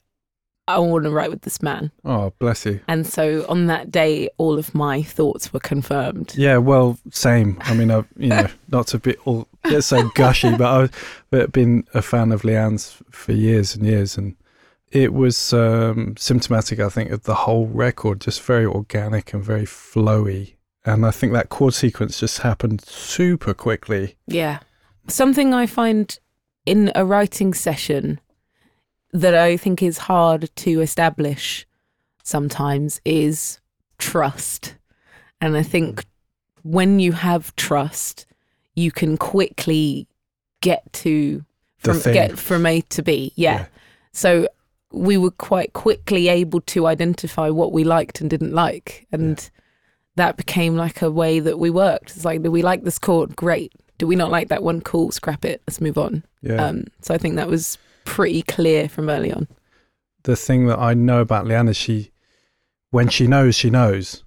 I want to write with this man. Oh, bless you. And so on that day, all of my thoughts were confirmed. Yeah, well, same. I mean, I've you know, [laughs] not to be all get so gushy, but I've been a fan of Lianne's for years and years, and it was um, symptomatic, I think, of the whole record, just very organic and very flowy. And I think that chord sequence just happened super quickly. Yeah. Something I find in a writing session that I think is hard to establish sometimes is trust. And I think when you have trust, you can quickly get to from get from A to B. Yeah. Yeah. So we were quite quickly able to identify what we liked and didn't like. And that became like a way that we worked. It's like, do we like this chord? Great. Do we not like that one? Cool. Scrap it. Let's move on. Yeah. Um, so I think that was pretty clear from early on. the thing that I know about Lianne is she, when she knows, she knows,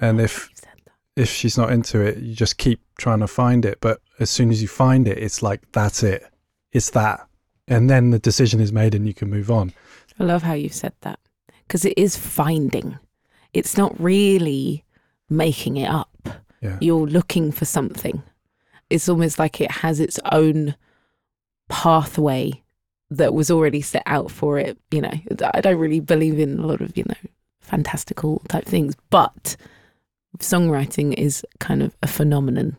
and if You said that. if she's not into it, you just keep trying to find it. But as soon as you find it, it's like that's it. It's that, and then the decision is made, and you can move on. I love how you've said that because it is finding. It's not really making it up. Yeah. You're looking for something. It's almost like it has its own pathway that was already set out for it. You know, I don't really believe in a lot of, you know, fantastical type things, but songwriting is kind of a phenomenon,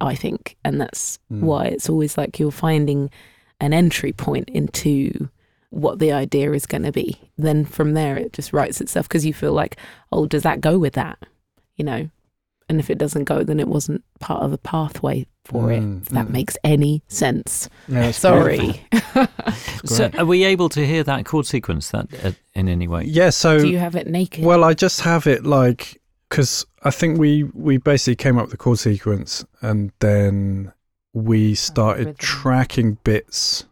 I think. And that's Mm. why it's always like you're finding an entry point into what the idea is going to be. Then from there, it just writes itself because you feel like, oh, does that go with that? You know? And if it doesn't go, then it wasn't part of the pathway for it. Mm, If that mm. makes any sense. Yeah, Sorry. [laughs] So, are we able to hear that chord sequence that uh, in any way? Yeah. So Do you have it naked? Well, I just have it like because I think we we basically came up with the chord sequence and then we started rhythm. tracking bits.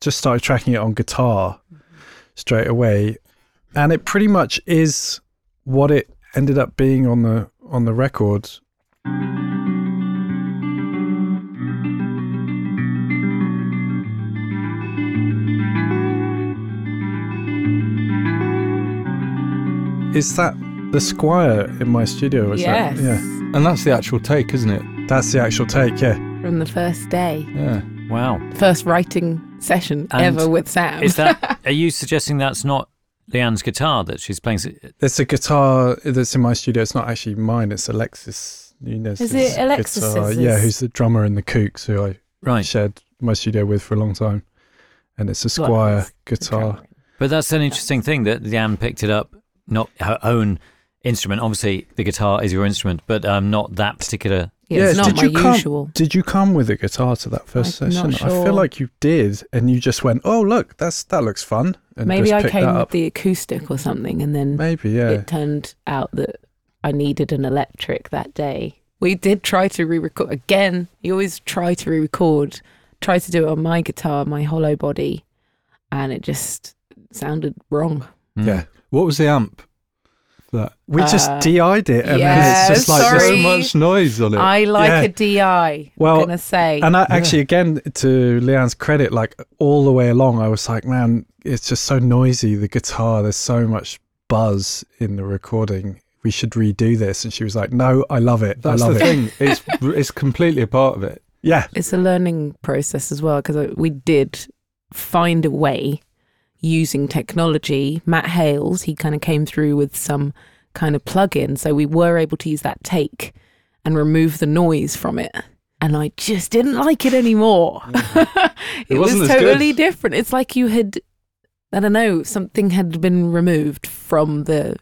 Just started tracking it on guitar straight away, and it pretty much is what it ended up being on the on the record. Is that the Squier in my studio? Is yes. That, yeah, And that's the actual take, isn't it? that's the actual take. Yeah. From the first day, Yeah. Wow. first writing session And ever with Sam. Is that? [laughs] Are you suggesting that's not Lianne's guitar that she's playing? There's a guitar that's in my studio. It's not actually mine. It's Alexis Nunez. Is it Alexis's? Yeah, who's the drummer in the Kooks, who I Right. shared my studio with for a long time. And it's a Squier Well, guitar. But that's an interesting thing that Lianne picked it up, not her own instrument. Obviously, the guitar is your instrument, but um, not that particular. Yeah, it's Yeah, not did my you come- usual. Did you come with a guitar to that 1st I'm session? not I feel like you did, and you just went, "Oh, look, that's that looks fun." And Maybe just I picked came that with up. the acoustic or something, and then Maybe, yeah. it turned out that I needed an electric that day. We did try to re-record again. You always try to re-record. Try to do it on my guitar, my hollow body, and it just sounded wrong. Mm. yeah. What was the amp? For That We just Uh, DI'd it, and yeah, it's just like there's so much noise on it. I like Yeah. a DI. Well, I'm gonna say. And I actually, again, to Lianne's credit, like all the way along, I was like, man, it's just so noisy. The guitar, there's so much buzz in the recording. We should redo this. And she was like, no, I love it. That's I love the it. thing. [laughs] It's it's completely a part of it. Yeah. it's a learning process as well because we did find a way using technology. Matt Hales, he kind of came through with some kind of plug-in, so we were able to use that take and remove the noise from it. and I just didn't like it anymore. Mm-hmm. [laughs] it, was wasn't totally good. different. It's like you had, I don't know, something had been removed from the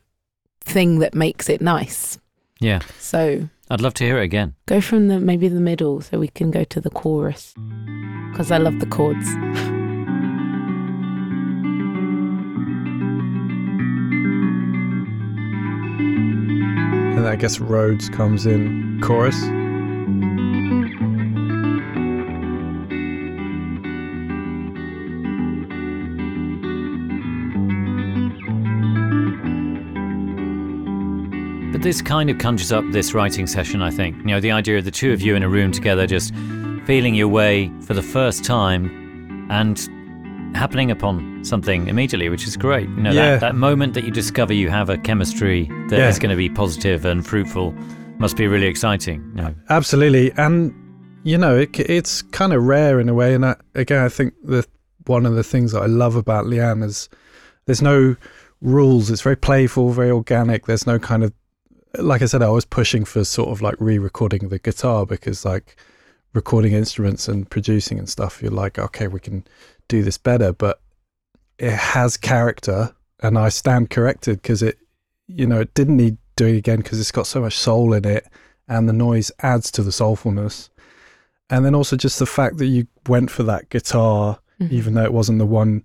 thing that makes it nice. Yeah. So I'd love to hear it again. go from the maybe the middle so we can go to the chorus because I love the chords. [laughs] And I guess Rhodes comes in chorus. But this kind of conjures up this writing session, I think. You know, the idea of the two of you in a room together, just feeling your way for the first time and happening upon something immediately, which is great. You know, Yeah. that, that moment that you discover you have a chemistry that is Yeah. going to be positive and fruitful must be really exciting. You know. Absolutely, and you know it, it's kind of rare in a way. And I, again, I think the one of the things that I love about Lianne is there's no rules. It's very playful, very organic. There's no kind of like I said, I was pushing for sort of like re-recording the guitar because like recording instruments and producing and stuff, you're like, okay, we can do this better, but it has character, and I stand corrected because it, you know, it didn't need doing again because it's got so much soul in it and the noise adds to the soulfulness. And then also just the fact that you went for that guitar, Mhm. even though it wasn't the one.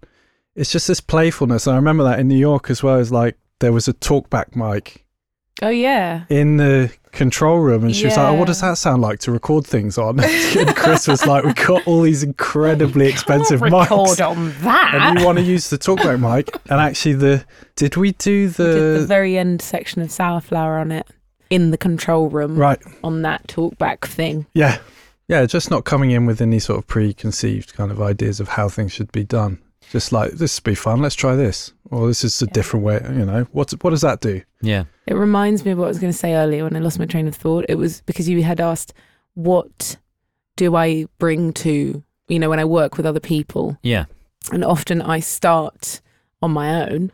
It's just this playfulness. And I remember that in New York as well. As like there was a talkback mic Oh yeah. in the control room, and she was like, "Oh, what does that sound like to record things on?" [laughs] and Chris was like, "We got all these incredibly expensive mics." record on that. and you want to use the talkback mic, and actually, the did we do We did the the very end section of Sour Flower on it in the control room right? on that talkback thing. Yeah. Yeah, just not coming in with any sort of preconceived kind of ideas of how things should be done. Just like this would be fun. Let's try this. Or this is a Yeah. different way. You know, what what does that do? Yeah. It reminds me of what I was going to say earlier when I lost my train of thought. It was because you had asked, what do I bring to, you know, when I work with other people? Yeah. And often I start on my own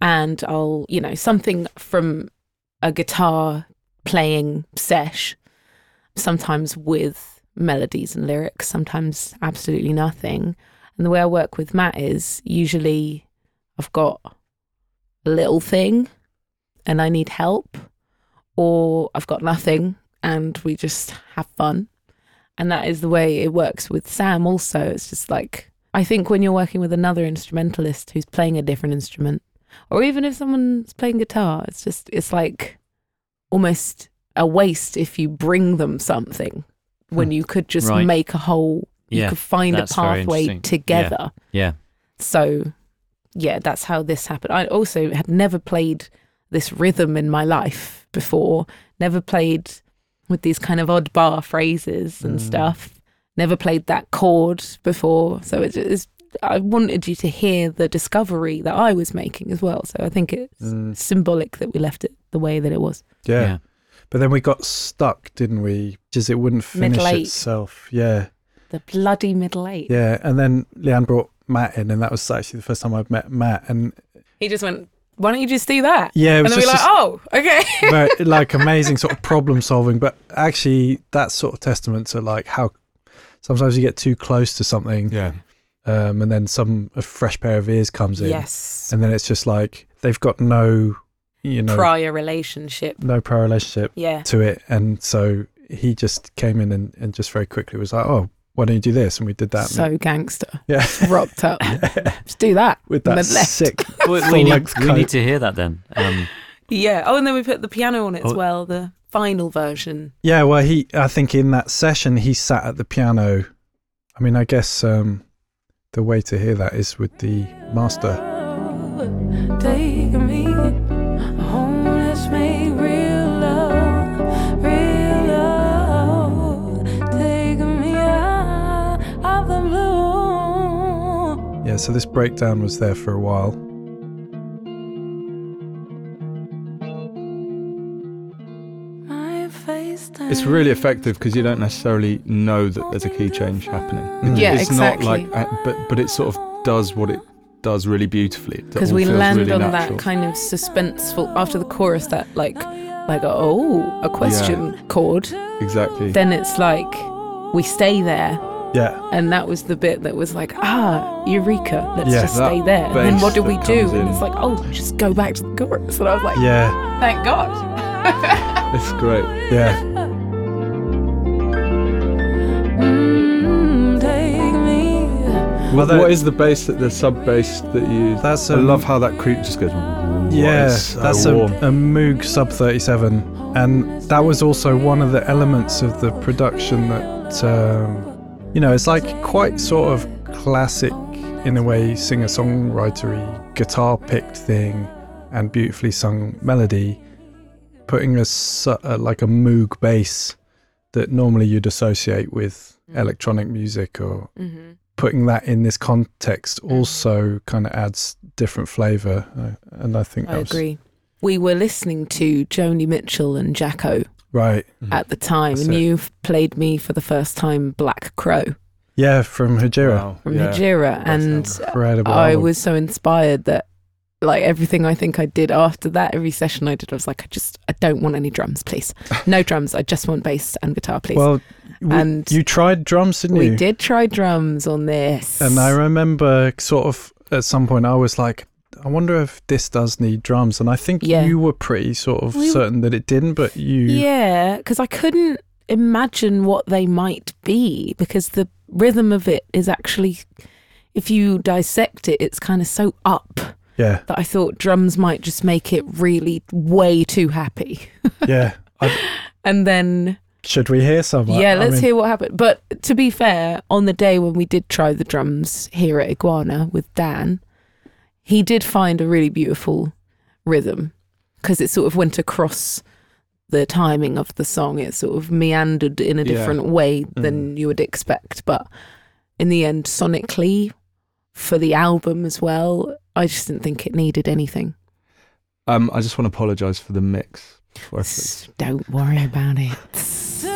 and I'll, you know, something from a guitar playing sesh, sometimes with melodies and lyrics, sometimes absolutely nothing. And the way I work with Matt is usually I've got a little thing and I need help, or I've got nothing and we just have fun. And that is the way it works with Sam also. It's just like, I think when you're working with another instrumentalist who's playing a different instrument, or even if someone's playing guitar, it's just, it's like almost a waste if you bring them something when Hmm. you could just Right. make a whole, you Yeah. could find a pathway together. Yeah. So, yeah, that's how this happened. I also had never played this rhythm in my life before, never played with these kind of odd bar phrases and Mm. stuff, never played that chord before. So, it is, I wanted you to hear the discovery that I was making as well. So, I think it's Mm, symbolic that we left it the way that it was. yeah. Yeah. But then we got stuck, didn't we? Just it wouldn't finish itself. Yeah. The bloody middle eight. Yeah. And then Lianne brought Matt in, and that was actually the first time I've met Matt. And He just went, why don't you just do that? yeah, it And was then we're like, just oh, okay. [laughs] very, [laughs] like amazing sort of problem solving. But actually, that's sort of testament to like how sometimes you get too close to something, Yeah. um, and then some a fresh pair of ears comes in, yes. and then it's just like they've got no, you know, Prior relationship. no prior relationship Yeah. to it, and so he just came in and, and just very quickly was like, oh, why don't you do this? And we did that. So gangster. yeah, Rocked up. [laughs] Just do that. with that sick [laughs] we, we, full need, length we need to hear that then. Um, Yeah. Oh, and then we put the piano on it as Oh. well, the final version. Yeah, well, he. I think in that session he sat at the piano. I mean, I guess um, the way to hear that is with the master. Take me home, Yeah, so this breakdown was there for a while. It's really effective because you don't necessarily know that there's a key change happening. Mm. Yeah, it's exactly. not like, uh, but but it sort of does what it does really beautifully. Because we land really on natural. that kind of suspenseful, after the chorus, that like like oh a question chord, Exactly. then it's like we stay there. Yeah. And that was the bit that was like, ah, eureka, let's Yeah, just stay there. And then what do we do? comes And it's like, oh, just go back to the chorus. And I was like, Yeah. thank God. It's great. Yeah. Mm, take me. What, that- what is the bass that the sub bass that you? That's I a- love how that creep just goes. "Ooh, Yeah, so that's a, a Moog Sub 37. And that was also one of the elements of the production that, um, you know, it's like quite sort of classic, in a way, singer songwritery, guitar picked thing and beautifully sung melody, putting a, uh, like a Moog bass that normally you'd associate with Mm. electronic music or Mm-hmm. putting that in this context also kind of adds different flavor uh, and i think that I was agree. We were listening to Joni Mitchell and Jaco right mm-hmm. at the time, That's and it. you played me for the first time Black Crow yeah from Hejira Wow, from yeah. Hejira. And incredible I was so inspired that like everything I think I did after that, every session I did, I was like, I just I don't want any drums, please. [laughs] No drums. I just want bass and guitar, please. well w- and you tried drums didn't we you we did try drums on this. and i remember sort of at some point i was like i wonder if this does need drums and i think Yeah. you were pretty sort of We- certain that it didn't but you Yeah, because I couldn't imagine what they might be because the rhythm of it is actually, if you dissect it, it's kind of so up yeah that I thought drums might just make it really way too happy. [laughs] yeah I, And then, should we hear some yeah, I let's mean, hear what happened. But to be fair, on the day when we did try the drums here at Iguana with Dan, he did find a really beautiful rhythm because it sort of went across the timing of the song. It sort of meandered in a Yeah. different way than you would expect. But in the end, sonically, for the album as well, I just didn't think it needed anything. Um, I just want to apologise for the mix. before I finish. S- Don't worry about it. [laughs]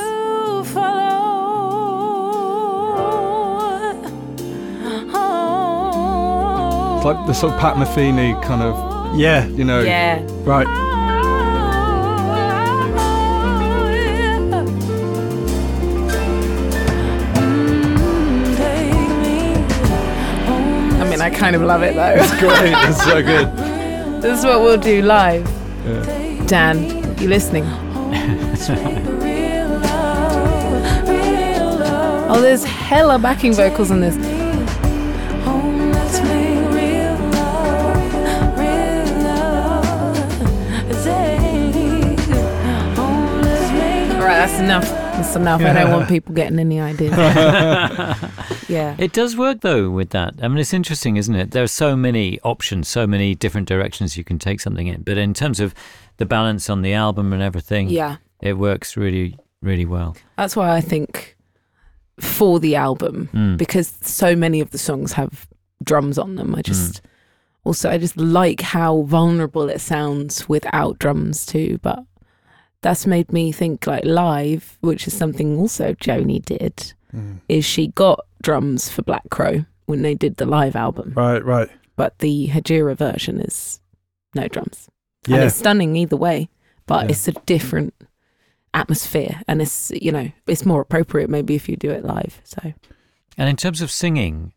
like the sort of Pat Metheny kind of, yeah you know, Yeah. right I mean, I kind of love it though. it's great. it's so good. [laughs] this is what we'll do live. Yeah. Dan, you listening? [laughs] Oh, there's hella backing vocals in this. That's enough. That's enough. I don't want people getting any ideas. [laughs] yeah. It does work though with that. I mean, it's interesting, isn't it? There are so many options, so many different directions you can take something in. But in terms of the balance on the album and everything, Yeah. it works really, really well. That's why I think for the album, Mm. because so many of the songs have drums on them, I just also I just like how vulnerable it sounds without drums too. But that's made me think like live, which is something also Joni did, Mm. is she got drums for Black Crow when they did the live album. right right But the Hejira version is no drums. And yeah it's stunning either way, but Yeah. it's a different atmosphere and it's you know, it's more appropriate maybe if you do it live. So And in terms of singing,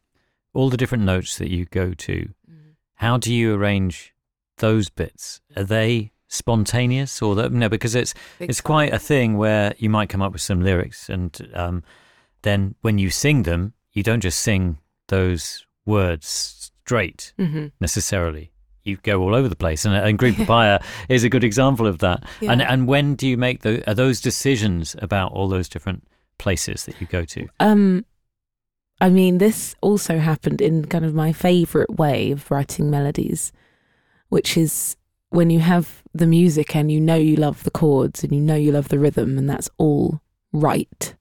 all the different notes that you go to, how do you arrange those bits? Are they spontaneous or that, no? Because it's it's quite a thing where you might come up with some lyrics, and um, then when you sing them, you don't just sing those words straight hmm necessarily. You go all over the place, and, and Green Papaya [laughs] is a good example of that. And Yeah. and when do you make the are those decisions about all those different places that you go to? Um, I mean, this also happened in kind of my favorite way of writing melodies, which is when you have the music and you know you love the chords and you know you love the rhythm, and that's all right.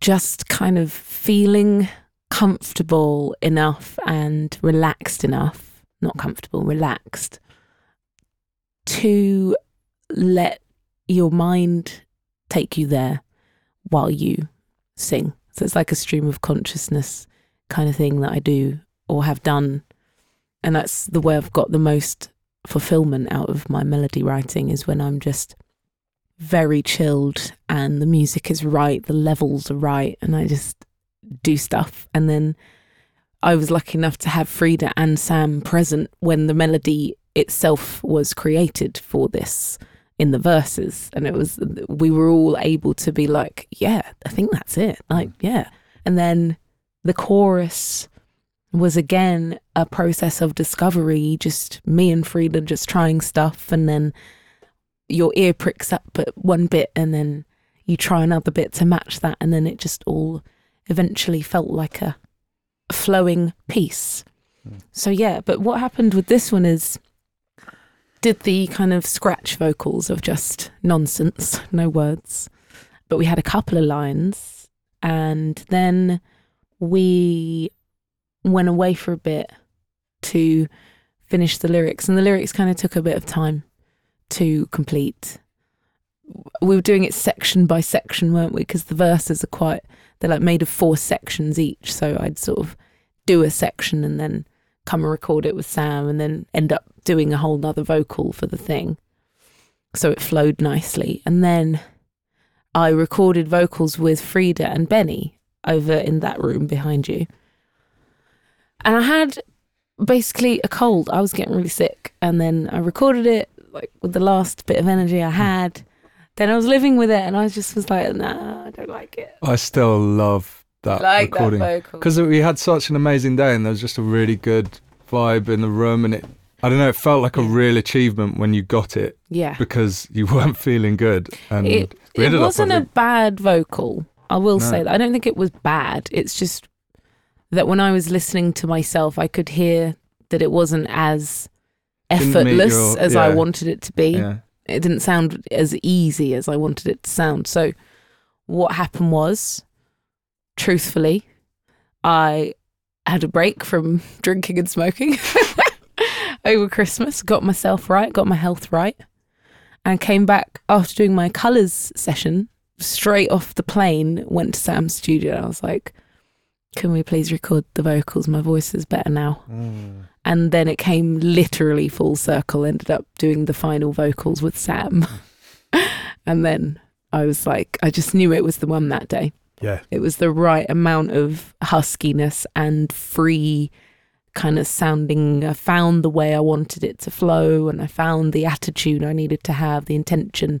Just kind of feeling comfortable enough and relaxed enough, not comfortable, relaxed, to let your mind take you there while you sing. So it's like a stream of consciousness kind of thing that I do or have done. And that's the way I've got the most fulfillment out of my melody writing is when I'm just very chilled and the music is right, the levels are right, and I just do stuff. And then I was lucky enough to have Frida and Sam present when the melody itself was created for this in the verses. And it was, we were all able to be like, yeah, I think that's it. Like, mm. yeah. And then the chorus was again a process of discovery, just me and Frida just trying stuff. And then your ear pricks up at one bit and then you try another bit to match that. And then it just all eventually felt like a, flowing piece. So, yeah, but what happened with this one is did the kind of scratch vocals of just nonsense, no words. But we had a couple of lines and then we went away for a bit to finish the lyrics and the lyrics kind of took a bit of time to complete. We were doing it section by section weren't we? Because the verses are quite they're like made of four sections each so i'd sort of do a section and then come and record it with sam and then end up doing a whole nother vocal for the thing. So it flowed nicely. And then i recorded vocals with frida and benny over in that room behind you and I had basically a cold. I was getting really sick, and then I recorded it like with the last bit of energy I hmm. had. Then I was living with it, and I just was like, "Nah, I don't like it." I still love that like recording because we had such an amazing day, and there was just a really good vibe in the room, and it. I don't know. It felt like a real achievement when you got it yeah, because you [laughs] weren't feeling good, and it, we it ended up wasn't with a bad vocal. I will No. say that. I don't think it was bad. It's just that when I was listening to myself, I could hear that it wasn't as effortless your- as I wanted it to be. yeah. it didn't sound as easy as I wanted it to sound. So, what happened was, truthfully, I had a break from [laughs] drinking and smoking [laughs] over Christmas, got myself right, got my health right, and came back after doing my colours session straight off the plane, went to Sam's studio. I was like, can we please record the vocals? My voice is better now Mm. and then it came literally full circle ended up doing the final vocals with sam [laughs] and then i was like i just knew it was the one that day Yeah. it was the right amount of huskiness and free kind of sounding i found the way i wanted it to flow and i found the attitude i needed to have the intention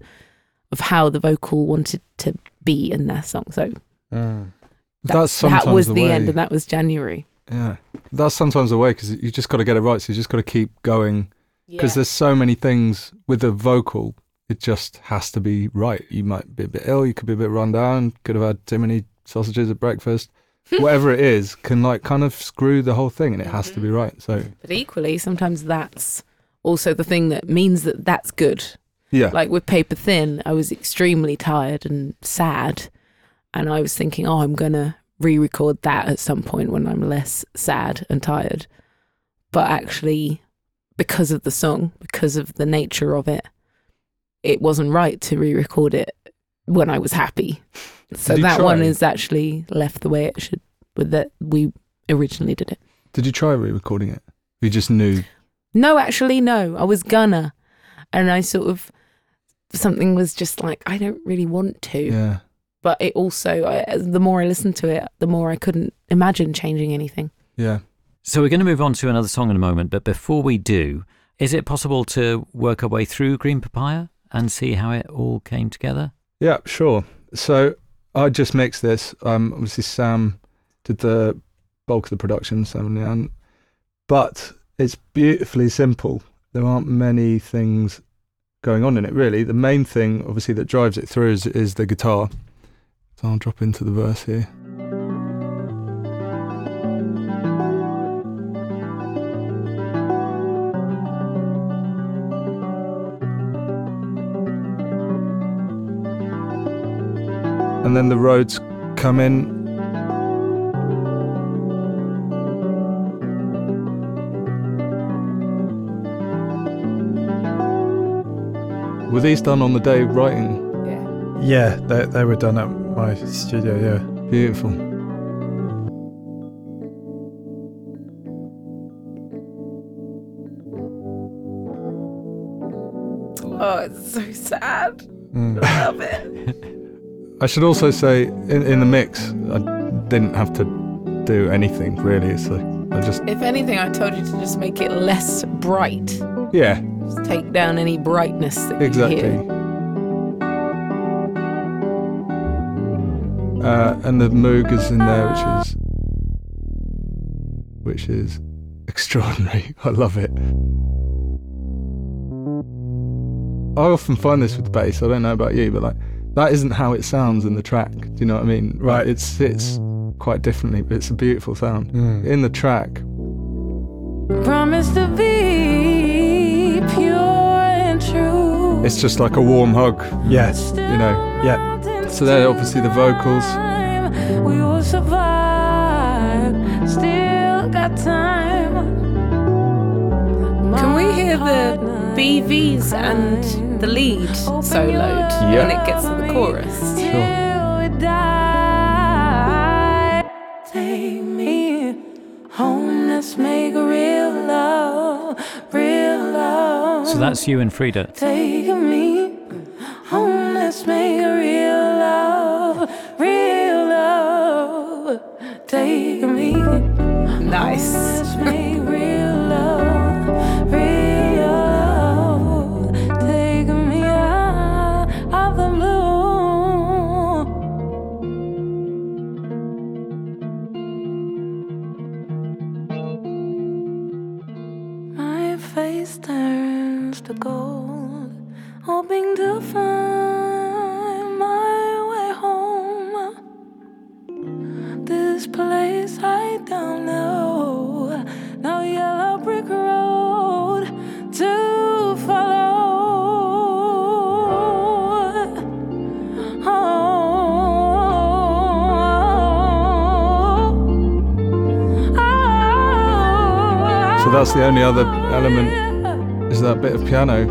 of how the vocal wanted to be in their song so Mm. That, That's that was the the, end and that was january Yeah, that's sometimes the way because you just got to get it right. So you just got to keep going because there's so many things with the vocal. It just has to be right. You might be a bit ill. You could be a bit run down. Could have had too many sausages at breakfast. [laughs] Whatever it is, can like kind of screw the whole thing, and it has to be mm-hmm. right. So But equally, sometimes that's also the thing that means that that's good. yeah, Like with Paper Thin, I was extremely tired and sad. And I was thinking, oh, I'm going to re record that at some point when I'm less sad and tired. But actually, because of the song, because of the nature of it, it wasn't right to re record it when I was happy. [laughs] So that one is actually left the way it should, with that we originally did it. did you try re-recording it? You just knew. No, actually, no. I was gonna, and I sort of something was just like I don't really want to. Yeah, But it also, I, the more I listened to it, the more I couldn't imagine changing anything. yeah. So we're going to move on to another song in a moment, but before we do, is it possible to work our way through Green Papaya and see how it all came together? Yeah, sure. So I just mixed this. Um, obviously Sam did the bulk of the production, Sam and Lianne, but it's beautifully simple. There aren't many things going on in it really. The main thing, obviously, that drives it through is, is the guitar. So I'll drop into the verse here. And then the roads come in. Were these done on the day of writing? Yeah. Yeah, they, they were done at my studio, yeah. Beautiful. Oh, it's so sad. Mm. Love it. [laughs] I should also say, in, in the mix, I didn't have to do anything really. So I just, If anything, I told you to just make it less bright. yeah, Just take down any brightness that exactly. you hear. Uh, and the Moog is in there, which is which is extraordinary. [laughs] I love it. I often find this with bass. I don't know about you, but like that isn't how it sounds in the track. Do you know what I mean? Right. it sits quite differently, but it's a beautiful sound. Mm. In the track, Promise to be pure and true. it's just like a warm hug. Yes. You know. Yeah. So there, obviously the vocals. We will survive. Still got time. Can we hear the partner BVs and the lead soloed Yeah. when it gets to the chorus? Till we. Take me home. Let's make real love, real love. So that's you and Frida. Take me only other element is that bit of piano.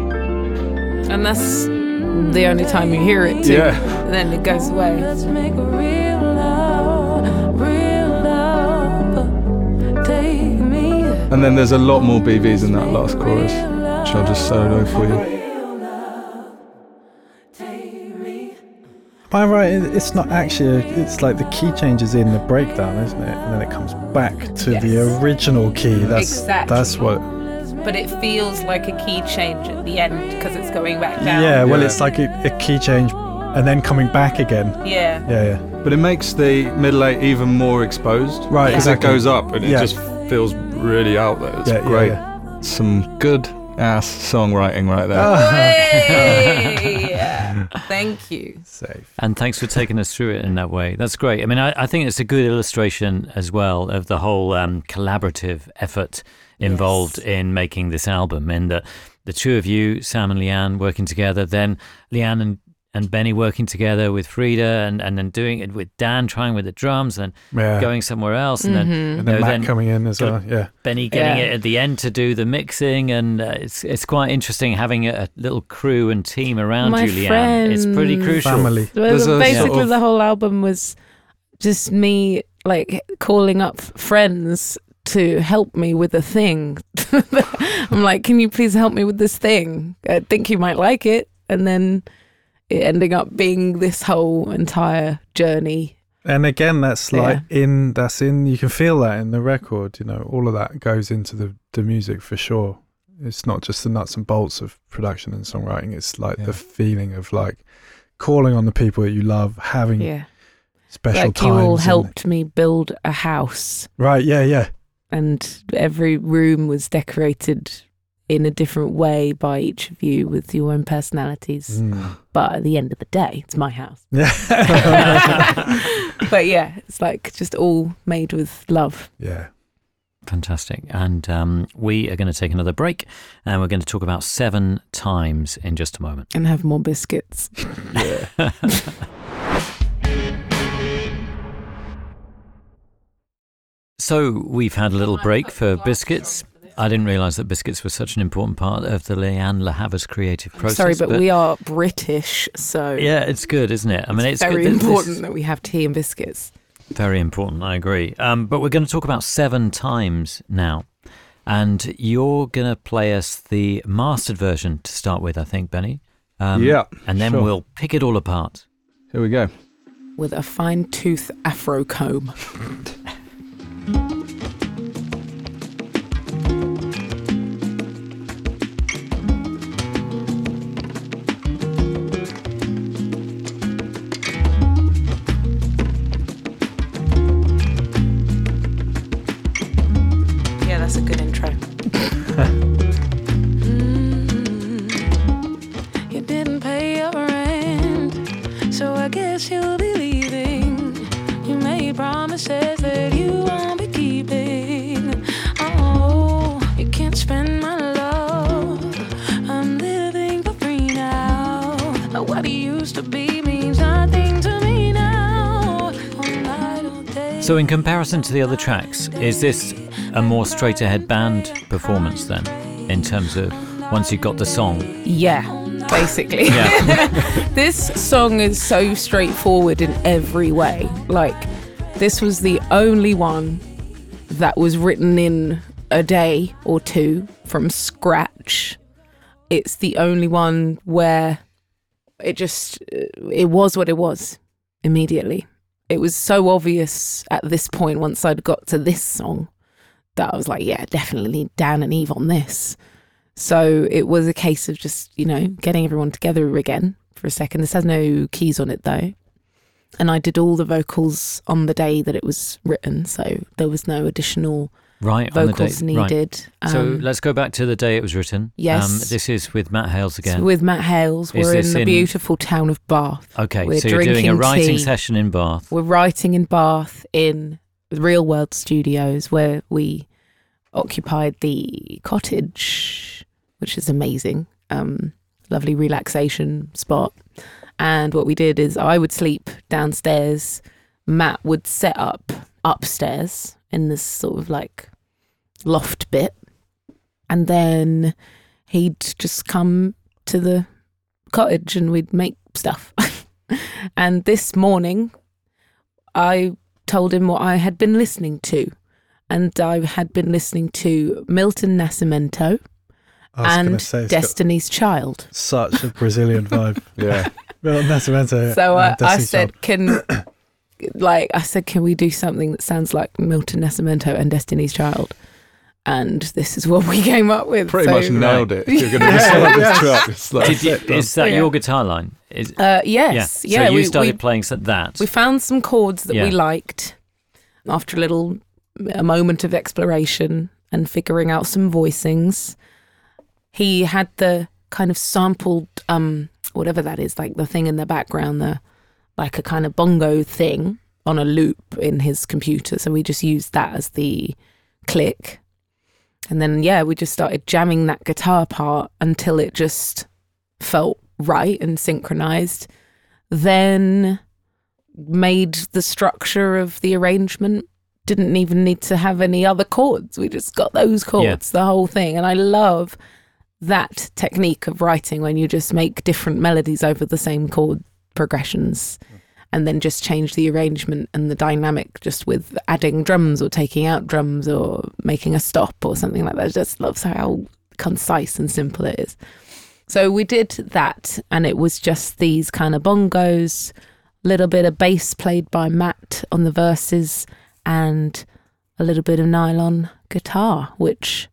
And that's the only time you hear it too. Yeah. And then it goes away. Let's make real love, real love. Take me. And then there's a lot more BVs in that last chorus, which I'll just solo for you. Am I right? It's not actually. A, it's like the key changes in the breakdown, isn't it? And then it comes back to the original key. That's Exactly. that's what. But it feels like a key change at the end because it's going back down. Yeah. Well, Yeah. it's like a, a key change, and then coming back again. Yeah. Yeah. Yeah. But it makes the middle eight even more exposed. Right, Because exactly. it goes up and it Yeah. just feels really out there. It's Yeah, yeah, great. yeah. Some good ass songwriting right there. Ah. [laughs] Hey! Thank you. Safe. And thanks for taking us through it in that way. That's great. I mean, I, I think it's a good illustration as well of the whole um, collaborative effort involved in making this album. In that the two of you, Sam and Lianne, working together, then Lianne and, and Benny working together with Frida, and, and then doing it with Dan, trying with the drums, and Yeah. going somewhere else, and then Mhm. and then No, Matt then- coming in as well. Yeah. Benny getting Yeah. it at the end to do the mixing, and uh, it's it's quite interesting having a, a little crew and team around My Julianne. It's pretty crucial. Family. Well, There's a basically, sort of- the whole album was just me like calling up friends to help me with a thing. [laughs] I'm like, can you please help me with this thing? I think you might like it. And then it ending up being this whole entire journey. And again, that's like in that's in. You can feel that in the record. You know, all of that goes into the the music for sure. It's not just the nuts and bolts of production and songwriting. It's like Yeah. the feeling of like calling on the people that you love, having Yeah. special like times. you all and- helped me build a house. Right? Yeah. Yeah. and every room was decorated in a different way by each of you with your own personalities. Mm. But at the end of the day, it's my house. [laughs] But yeah, it's like just all made with love. yeah. Fantastic. And um, we are going to take another break and we're going to talk about seven times in just a moment. And have more biscuits. [laughs] [laughs] So we've had a little break for biscuits. I didn't realise that biscuits were such an important part of the Lianne La Havas creative process. Sorry, but, we are British, so Yeah, it's good, isn't it? I mean, it's, very good that this- important that we have tea and biscuits. Very important, I agree. Um, but we're going to talk about seven times now. And you're going to play us the mastered version to start with, I think, Benny. Um, yeah. And then sure. we'll pick it all apart. Here we go. With a fine tooth afro comb. [laughs] So, in comparison to the other tracks, is this a more straight ahead band performance then, in terms of once you've got the song? Yeah, basically. Yeah. [laughs] this song is so straightforward in every way. Like, this was the only one that was written in a day or two from scratch. It's the only one where it just it was what it was immediately. It was so obvious at this point once I'd got to this song that I was like, yeah, definitely Dan and Eve on this. So it was a case of just, you know, getting everyone together again for a second. This has no keys on it though. And I did all the vocals on the day that it was written. So there was no additional Right. on the vocals date. Right. needed. So Um, let's go back to the day it was written. Yes. Um, this is with Matt Hales again. with Matt Hales, Is we're in this the in- beautiful town of Bath. okay, we're so you're doing a drinking writing tea. session in Bath. We're writing in Bath in Real World Studios where we occupied the cottage, which is amazing. Um, lovely relaxation spot. And what we did is I would sleep downstairs. Matt would set up upstairs in this sort of like loft bit. And then he'd just come to the cottage and we'd make stuff. [laughs] and this morning, I told him what I had been listening to. And I had been listening to Milton Nascimento I was going and say Destiny's Child. such a Brazilian vibe. [laughs] Yeah. Milton Nascimento. So uh, I said, Child. can, [coughs] like, I said, can we do something that sounds like Milton Nascimento and Destiny's Child? And this is what we [laughs] came up with. Pretty So, much nailed it. You're going to describe this track, it's like, Did you, is that Yeah. your guitar line? Is, Uh, yes. yeah. Yeah. So you we, started we, playing s- that. we found some chords that Yeah. we liked after a little a moment of exploration and figuring out some voicings he had the kind of sampled um whatever that is like the thing in the background the like a kind of bongo thing on a loop in his computer so we just used that as the click and then yeah we just started jamming that guitar part until it just felt right and synchronized. Then made the structure of the arrangement. Didn't even need to have any other chords. We just got those chords the whole thing. And i love that technique of writing when you just make different melodies over the same chord progressions and then just change the arrangement and the dynamic just with adding drums or taking out drums or making a stop or something like that. I just love how concise and simple it is. So we did that and it was just these kind of bongos, a little bit of bass played by Matt on the verses and a little bit of nylon guitar, which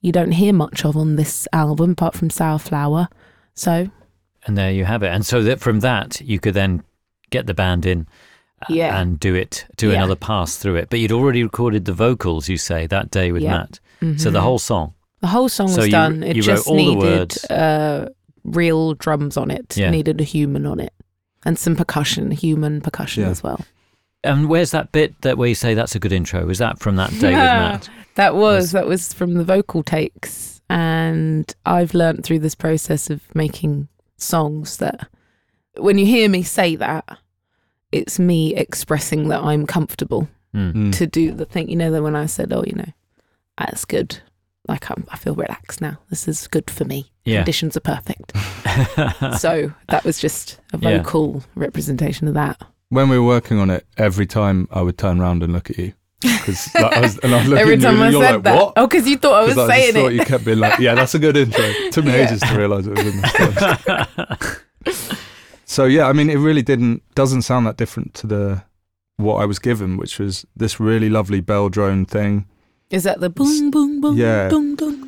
you don't hear much of on this album apart from Sour Flower. So and there you have it. And so that from that, you could then get the band in uh, Yeah. and do it, do Yeah. another pass through it. But you'd already recorded the vocals, you say, that day with Yeah. Matt. So the Mhm. whole song. The whole song So was you- done. It you wrote just all the needed words. uh, real drums on it. Yeah. Needed a human on it, and some percussion, human percussion Yeah. as well. And where's that bit that where you say that's a good intro? Is that from that day with [laughs] Matt? That was Was- that was from the vocal takes, and I've learned through this process of making songs that when you hear me say that, it's me expressing that I'm comfortable Mm. To do the thing. You know, that when I said, "Oh, you know, that's good," like I'm, I feel relaxed now. This is good for me. Yeah. Conditions are perfect. [laughs] so that was just a Yeah. vocal representation of that. when we were working on it, every time I would turn around and look at you, because I was, and I was Every at you time I you're said like, that. what? Oh, because you thought I was 'Cause saying just thought it. you kept being like, yeah, that's a good intro. It took me [laughs] Yeah. ages to realise it was in the stems. [laughs] so yeah, I mean, it really didn't doesn't sound that different to the what I was given, which was this really lovely bell drone thing. Is that the boom, boom, boom, Yeah. boom, boom?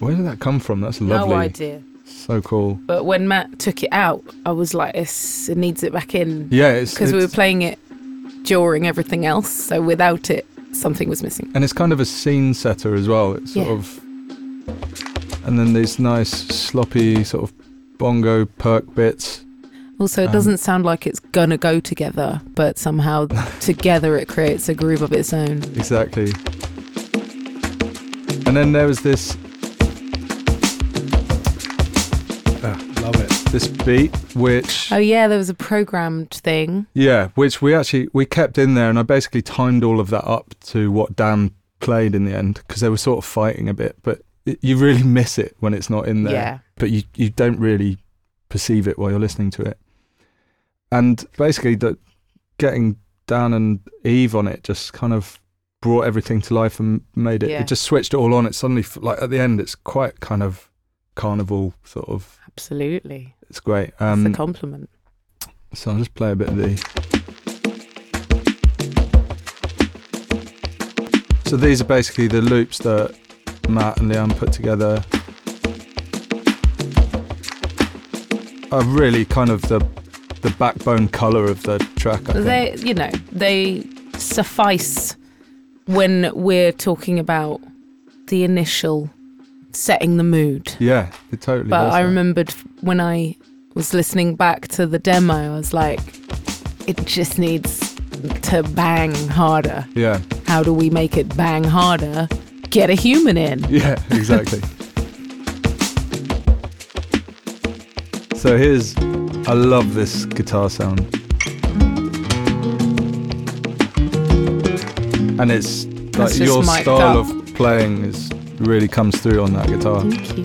Where did that come from? That's lovely. No idea. So cool. But when Matt took it out, I was like, it needs it back in. Yeah, it's Because we were playing it during everything else. So without it, something was missing. and it's kind of a scene setter as well. It's sort Yeah. of, and then these nice sloppy sort of bongo perk bits. Also, it Um, doesn't sound like it's gonna go together, but somehow [laughs] together it creates a groove of its own. Exactly. And then there was this Ah, love it. this beat which Oh yeah, there was a programmed thing. yeah, which we actually we kept in there and I basically timed all of that up to what Dan played in the end because they were sort of fighting a bit, but it, you really miss it when it's not in there. Yeah. But you you don't really perceive it while you're listening to it. And basically the getting Dan and Eve on it just kind of brought everything to life and made it Yeah. it just switched it all on. It suddenly like at the end it's quite kind of carnival sort of Absolutely. it's great. It's Um a compliment. so I'll just play a bit of the. So these are basically the loops that Matt and Liam put together. Are really kind of the the backbone color of the track. I think. They, you know, they suffice when we're talking about the initial setting the mood. yeah, it totally. But I that. remembered when I was listening back to the demo, I was like, it just needs to bang harder. Yeah, How do we make it bang harder? Get a human in. [laughs] yeah, exactly. so here's, I love this guitar sound. And it's like your style up. of playing is really comes through on that guitar, Thank you.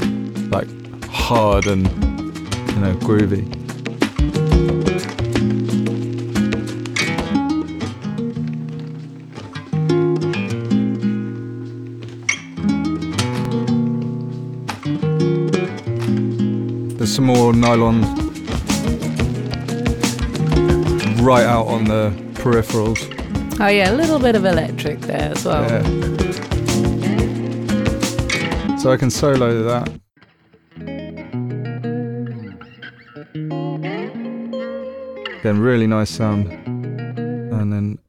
like hard and you know groovy. Some more nylon right out on the peripherals. Oh yeah, a little bit of electric there as well. Yeah. So I can solo that. Again, really nice sound. And then,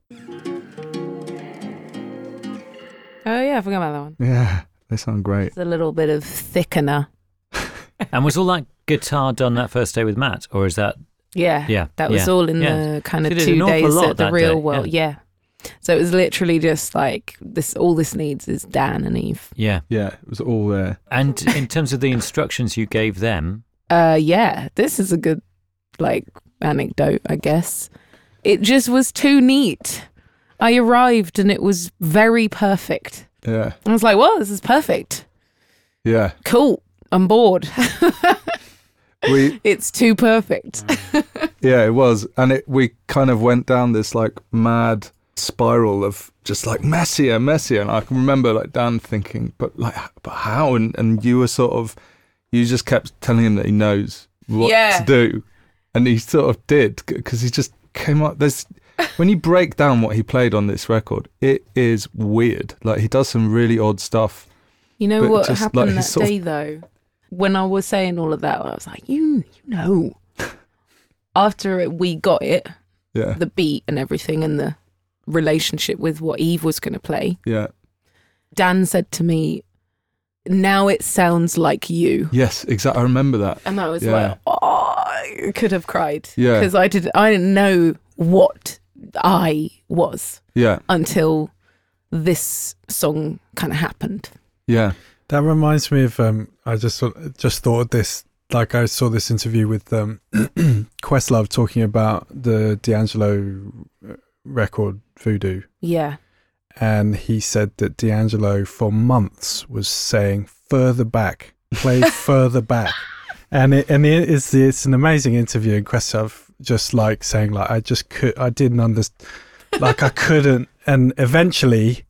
Oh yeah, I forgot about that one. yeah, they sound great. It's a little bit of thickener. And was all that guitar done that first day with Matt, or is that Yeah. yeah? That was yeah. all in Yeah. the kind of you two days lot at the real day, world. Yeah. So it was literally just like this. All this needs is Dan and Eve. Yeah. Yeah, it was all there. And in terms of the instructions you gave them, Uh, yeah. This is a good like anecdote, I guess. It just was too neat. I arrived and it was very perfect. Yeah, I was like, "Well, this is perfect. yeah. Cool. I'm bored. [laughs] We [laughs] it's too perfect." Mm. Yeah, it was, and it we kind of went down this like mad spiral of just like messier, messier, and I can remember like Dan thinking, but like, but how? And and you were sort of, you just kept telling him that he knows what Yeah. to do, and he sort of did because he just came up. There's when you break down what he played on this record, it is weird. Like he does some really odd stuff. You know what just, happened like, that sort of- day though? When I was saying all of that, I was like, "You, you know." [laughs] After we got it, Yeah, the beat and everything, and the relationship with what Eve was going to play. yeah, Dan said to me, "Now it sounds like you," yes, exactly. I remember that. and I was Yeah. like, "Oh, I could have cried." Yeah. because I did. I didn't know what I was Yeah, until this song kind of happened. yeah, That reminds me of um I just thought- just thought of this like I saw this interview with um [clears throat] Questlove talking about the D'Angelo uh, record Voodoo. Yeah, and he said that D'Angelo for months was saying further back, play [laughs] further back. And it and it is it's an amazing interview. And Questlove just like saying like I just could I didn't understand like I couldn't. And eventually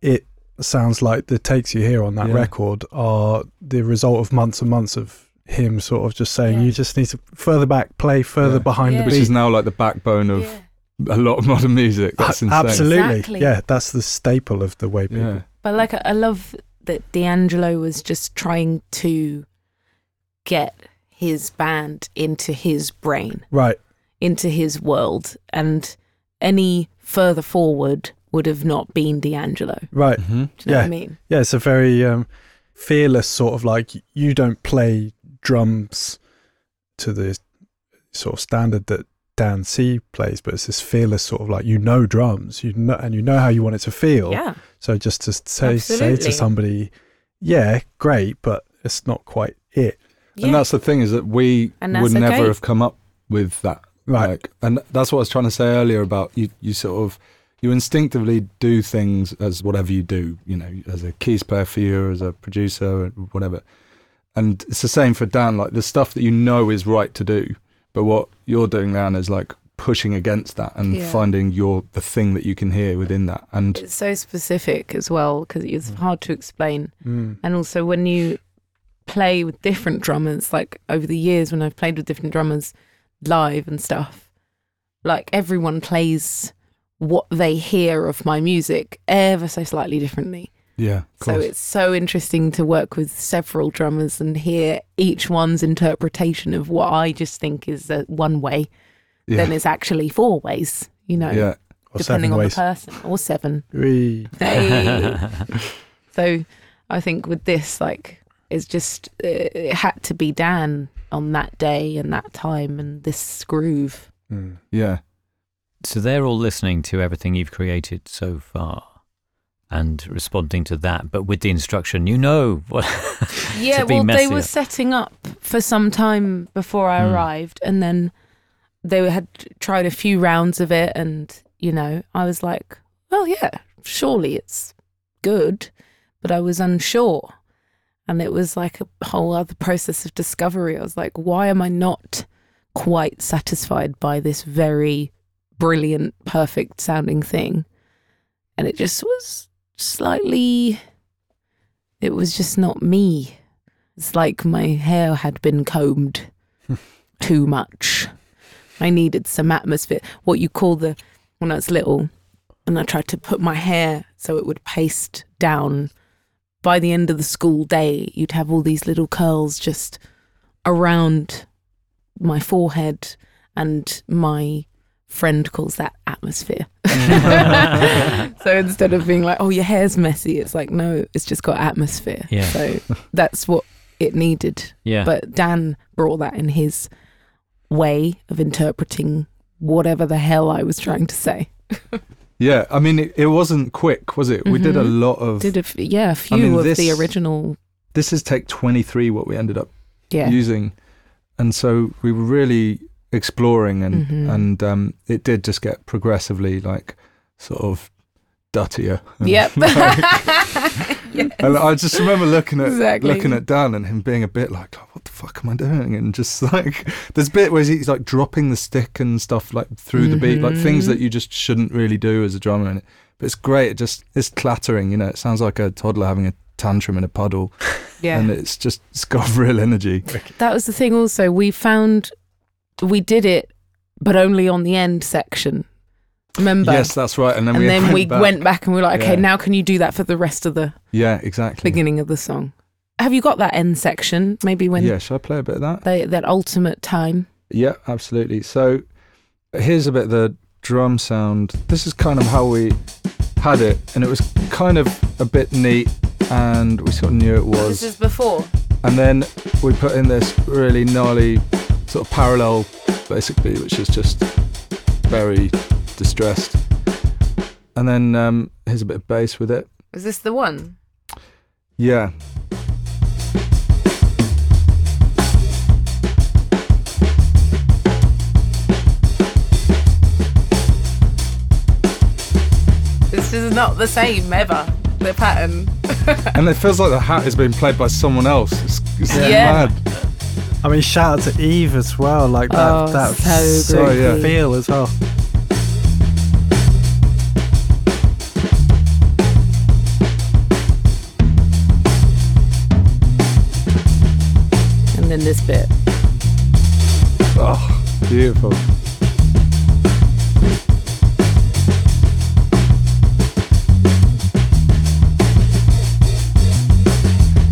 it sounds like the takes you hear on that Yeah. record are the result of months and months of him sort of just saying Yeah. you just need to further back play further Yeah. behind Yeah. the which is now like the backbone of Yeah. a lot of modern music. That's A- insane. absolutely Exactly. yeah that's the staple of the way people Yeah. But like, I love that D'Angelo was just trying to get his band into his brain, right into his world, and any further forward would have not been D'Angelo. right Mhm. Do you know Yeah. what I mean? Yeah, it's a very um, fearless sort of like you don't play drums to the sort of standard that Dan See plays, but it's this fearless sort of like you know drums, you know, and you know how you want it to feel. Yeah. So just to say say to somebody, yeah, great, but it's not quite it. yeah. And that's the thing is that we would never okay. have come up with that. Right. Like, and that's what I was trying to say earlier about you. You sort of you instinctively do things as whatever you do. You know, as a keys player for you, as a producer, or whatever. And it's the same for Dan. Like the stuff that you know is right to do, but what you're doing, Dan, is like pushing against that and Yeah. finding your the thing that you can hear within that. And It's so specific as well because it's hard to explain. Mm. And also, when you play with different drummers, like over the years when I've played with different drummers live and stuff, like everyone plays what they hear of my music ever so slightly differently. yeah, So course. it's so interesting to work with several drummers and hear each one's interpretation of what I just think is uh, one way, yeah, then it's actually four ways, you know, yeah, Or depending on ways. the person, or seven. Hey. [laughs] so I think with this, like, it's just uh, it had to be Dan on that day and that time and this groove. Mm. yeah. So they're all listening to everything you've created so far and responding to that, but with the instruction, you know what. [laughs] Yeah, well, they were setting up for some time before I Hmm. arrived, and then they had tried a few rounds of it, and you know, I was like, well, yeah, surely it's good, but I was unsure. And it was like a whole other process of discovery. I was like, why am I not quite satisfied by this very brilliant, perfect sounding thing? And it just was slightly, it was just not me. It's like my hair had been combed [laughs] too much. I needed some atmosphere. What you call the, when I was little, and I tried to put my hair so it would paste down. By the end of the school day, you'd have all these little curls just around my forehead, and my friend calls that atmosphere. [laughs] so instead of being like, oh, your hair's messy, it's like, no, it's just got atmosphere. Yeah. So that's what it needed. yeah. But Dan brought that in his way of interpreting whatever the hell I was trying to say. [laughs] Yeah, I mean, it, it wasn't quick, was it? We did a Mhm. lot of. Did a f- yeah, a few mean, of the original. this is take 23, what we ended up Yeah. using. And so we were really exploring, and, Mhm. and um, it did just get progressively like sort of duttier. And, [laughs] Yep. like- [laughs] and I just remember looking at Exactly. looking at Dan and him being a bit like, "Oh, what the fuck am I doing? And just [laughs] like, there's a bit where he's like dropping the stick and stuff like through the beat, like things Mhm. that you just shouldn't really do as a drummer. And it, but it's great. It just it's clattering. You know, it sounds like a toddler having a tantrum in a puddle, yeah. and it's just it's got real energy. that was the thing also. We found we did it, but only on the end section. Remember? Yes, that's right. And then and we then went we back. went back and we were like, okay, Yeah. now can you do that for the rest of the Yeah, exactly. beginning of the song? Have you got that end section? Maybe when yeah, should I play a bit of that? they, that ultimate time. Yeah, absolutely. So here's a bit of the drum sound. This is kind of how we had it, and it was kind of a bit neat, and we sort of knew it was. This is before. And then we put in this really gnarly sort of parallel basically, which is just very distressed. And then um, here's a bit of bass with it. Is this the one? Yeah. This is not the same ever. The pattern. [laughs] And it feels like the hat is being played by someone else. It's, it's Yeah. mad. I mean, shout out to Eve as well. Like that, Oh, that so sick yeah. feel as well. And then this bit. Oh, beautiful.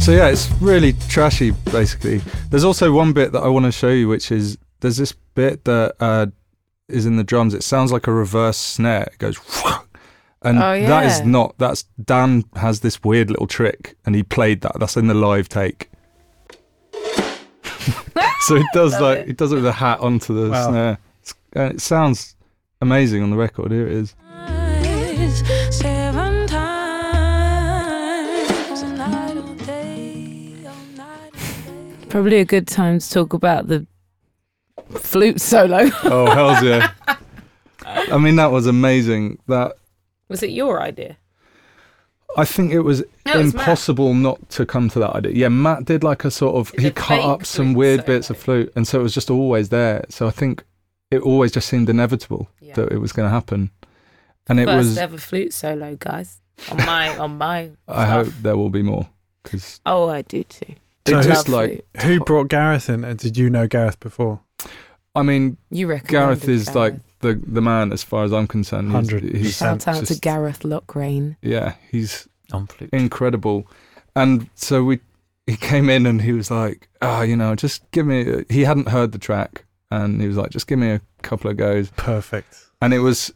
So yeah, it's really trashy. Basically, there's also one bit that I want to show you, which is there's this bit that uh, is in the drums. It sounds like a reverse snare. It goes, [laughs] and Oh, that is not. That's Dan has this weird little trick, and he played that. That's in the live take. [laughs] so it does [laughs] like it. it does it with a hat onto the Wow. snare. It's, and it sounds amazing on the record. Here it is. Probably a good time to talk about the flute solo. [laughs] Oh hell's yeah! I mean that was amazing. That Was it your idea? I think it was No, it was impossible not to come to that idea. Yeah, Matt did like a sort of It's he cut up some weird solo. bits of flute, and so it was just always there. So I think it always just seemed inevitable Yeah. that it was going to happen, and it First was. ever flute solo, guys. On my, on my. I stuff. hope there will be more because Oh, I do too. So I who's like- flute. Who brought Gareth in? And did you know Gareth before? I mean You reckon? Gareth is like the the man as far as I'm concerned. He's- 100%. Shout out to Gareth Lockrane. yeah, he's On flute. incredible. And so we, he came in and he was like, ah, you know, just give me. A, he hadn't heard the track, and he was like, just give me a couple of goes. Perfect. And it was,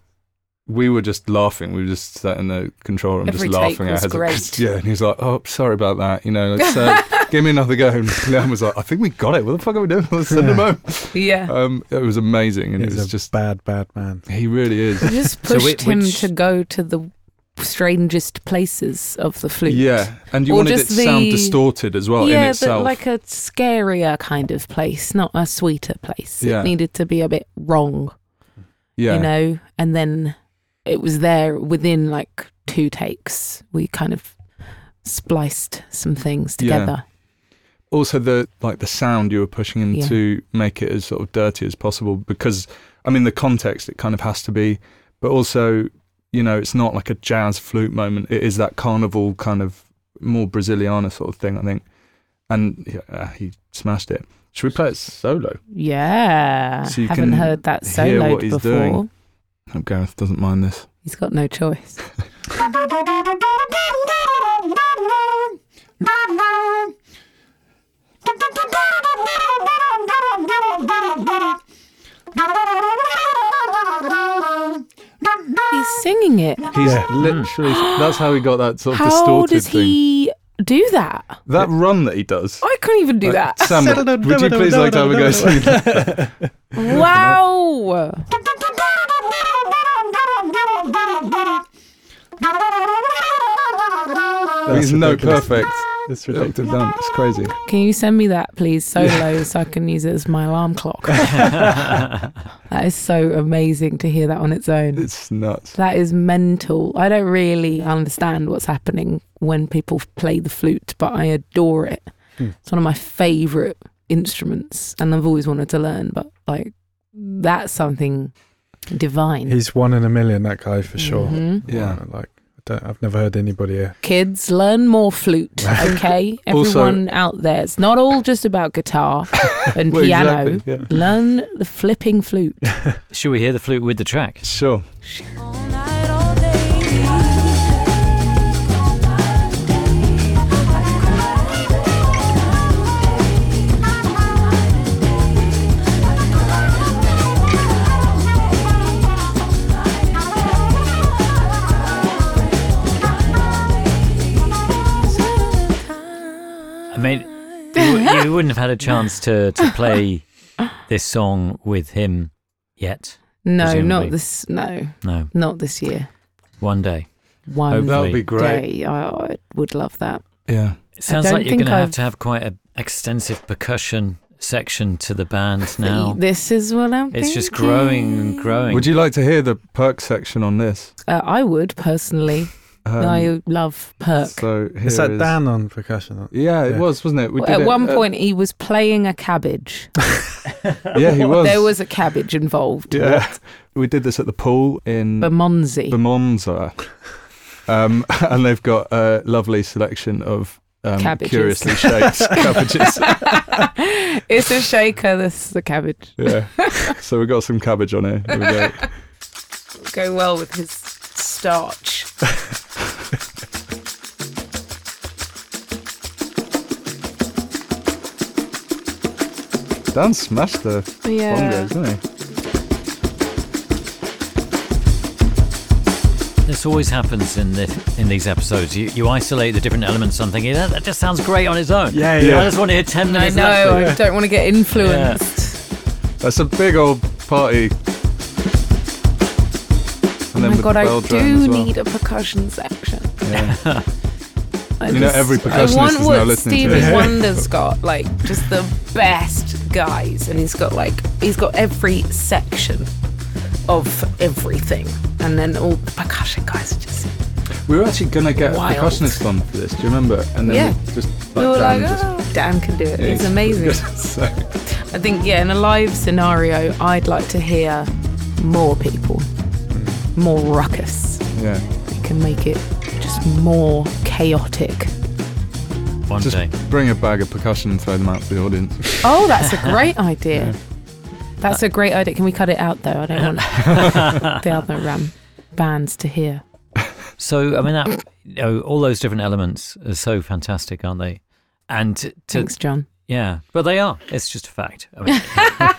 we were just laughing. We were just sat in the control room, Every just take laughing. was at it. great. [laughs] Yeah, and he was like, oh, sorry about that. You know, let's, [laughs] uh, give me another go. And Lianne was like, I think we got it. What the fuck are we doing? Let's send him Yeah. home. Yeah. Um, it was amazing, and He's it was a just bad, bad man. he really is. I just So pushed whi- him which- to go to the strangest places of the flute. Yeah, and you Or wanted it to just sound the- distorted as well in yeah, itself. but like a scarier kind of place, not a sweeter place. Yeah. It needed to be a bit wrong, yeah, you know. And then it was there within like two takes. We kind of spliced some things Yeah. together. Also the like the sound you were pushing in Yeah. to make it as sort of dirty as possible because I mean the context it kind of has to be, but also you know it's not like a jazz flute moment. It is that carnival kind of more Braziliana sort of thing. I think, and yeah, uh, he smashed it. Should we play it solo? Yeah, So you haven't can heard that hear soloed he's before. doing. hope Gareth doesn't mind this. He's got no choice. [laughs] [laughs] He's singing it. He's Yeah. literally that's how he got that sort of distorted. How distorted does thing. he do that? That run that he does. I couldn't even do that. Sam, would you please like to have a go? singing? Wow. That's He's no perfect. It's Octave ridiculous. down. It's crazy. Can you send me that, please, solo, so I can use it as my alarm clock? [laughs] [laughs] that is so amazing to hear that on its own. It's nuts. That is mental. I don't really understand what's happening when people play the flute, but I adore it. Hmm. It's one of my favorite instruments, and I've always wanted to learn. But like, that's something divine. He's one in a million, that guy for sure. Mhm. Yeah. Like, I don't, I've never heard anybody. Uh, Kids, learn more flute, [laughs] okay? Also- Everyone out there, it's not all just about guitar [laughs] and Well, piano. exactly, yeah. Learn the flipping flute. Should we hear the flute with the track? Sure. All mean, you, you wouldn't have had a chance to, to play this song with him yet. No, Presumably. not this. No, No, not this year. one day. One Hopefully. That would be great. day. I, I would love that. Yeah. It sounds don't like you're think going to have I've- to have quite an extensive percussion section to the band [laughs] now. This is what I'm. It's just growing and growing. Would you like to hear the perk section on this? Uh, I would personally. Um, I love Perk. So here Is that is- Dan on percussion? Yeah, it Yeah. was, wasn't it? We did At it, one uh, point, he was playing a cabbage. [laughs] [laughs] yeah, he was. There was a cabbage involved. Yeah, we did this at the pool in Bermondsey. Bermondsey. Um, [laughs] and they've got a lovely selection of um, Cabbages. curiously shaped cabbages. it's a shaker. This is a cabbage. Yeah. So we've got some cabbage on here. Here we go. Go well with his starch. Dan smashed the Yeah. bongos, didn't he? This always happens in the in these episodes. You you isolate the different elements. I'm thinking that, that just sounds great on its own. Yeah, yeah. I just want to hear ten minutes. I know. I don't want to get influenced. That's a big old party. Oh my with god, the I bell drum do well. need a percussion section. Yeah. [laughs] I You know, every percussionist is now listening to Stevie this. Wonder's got, like just the best guys, and he's got like he's got every section of everything, and then all the percussion guys are just We were actually going to get Wild. a percussionist on for this. Do you remember? And then Yeah. we just we were Dan like, just- oh, Dan can do it. He's [laughs] amazing. So, I think yeah, in a live scenario, I'd like to hear more people, mm. more ruckus. yeah. We can make it just more chaotic. One Just day. bring a bag of percussion and throw them out to the audience. Oh, that's a [laughs] great idea. Yeah. That's a great idea. Can we cut it out though? I don't want [laughs] the other um, bands to hear. So I mean that you know, all those different elements are so fantastic, aren't they? And to, Thanks, John. Yeah, but they are. It's just a fact. I mean,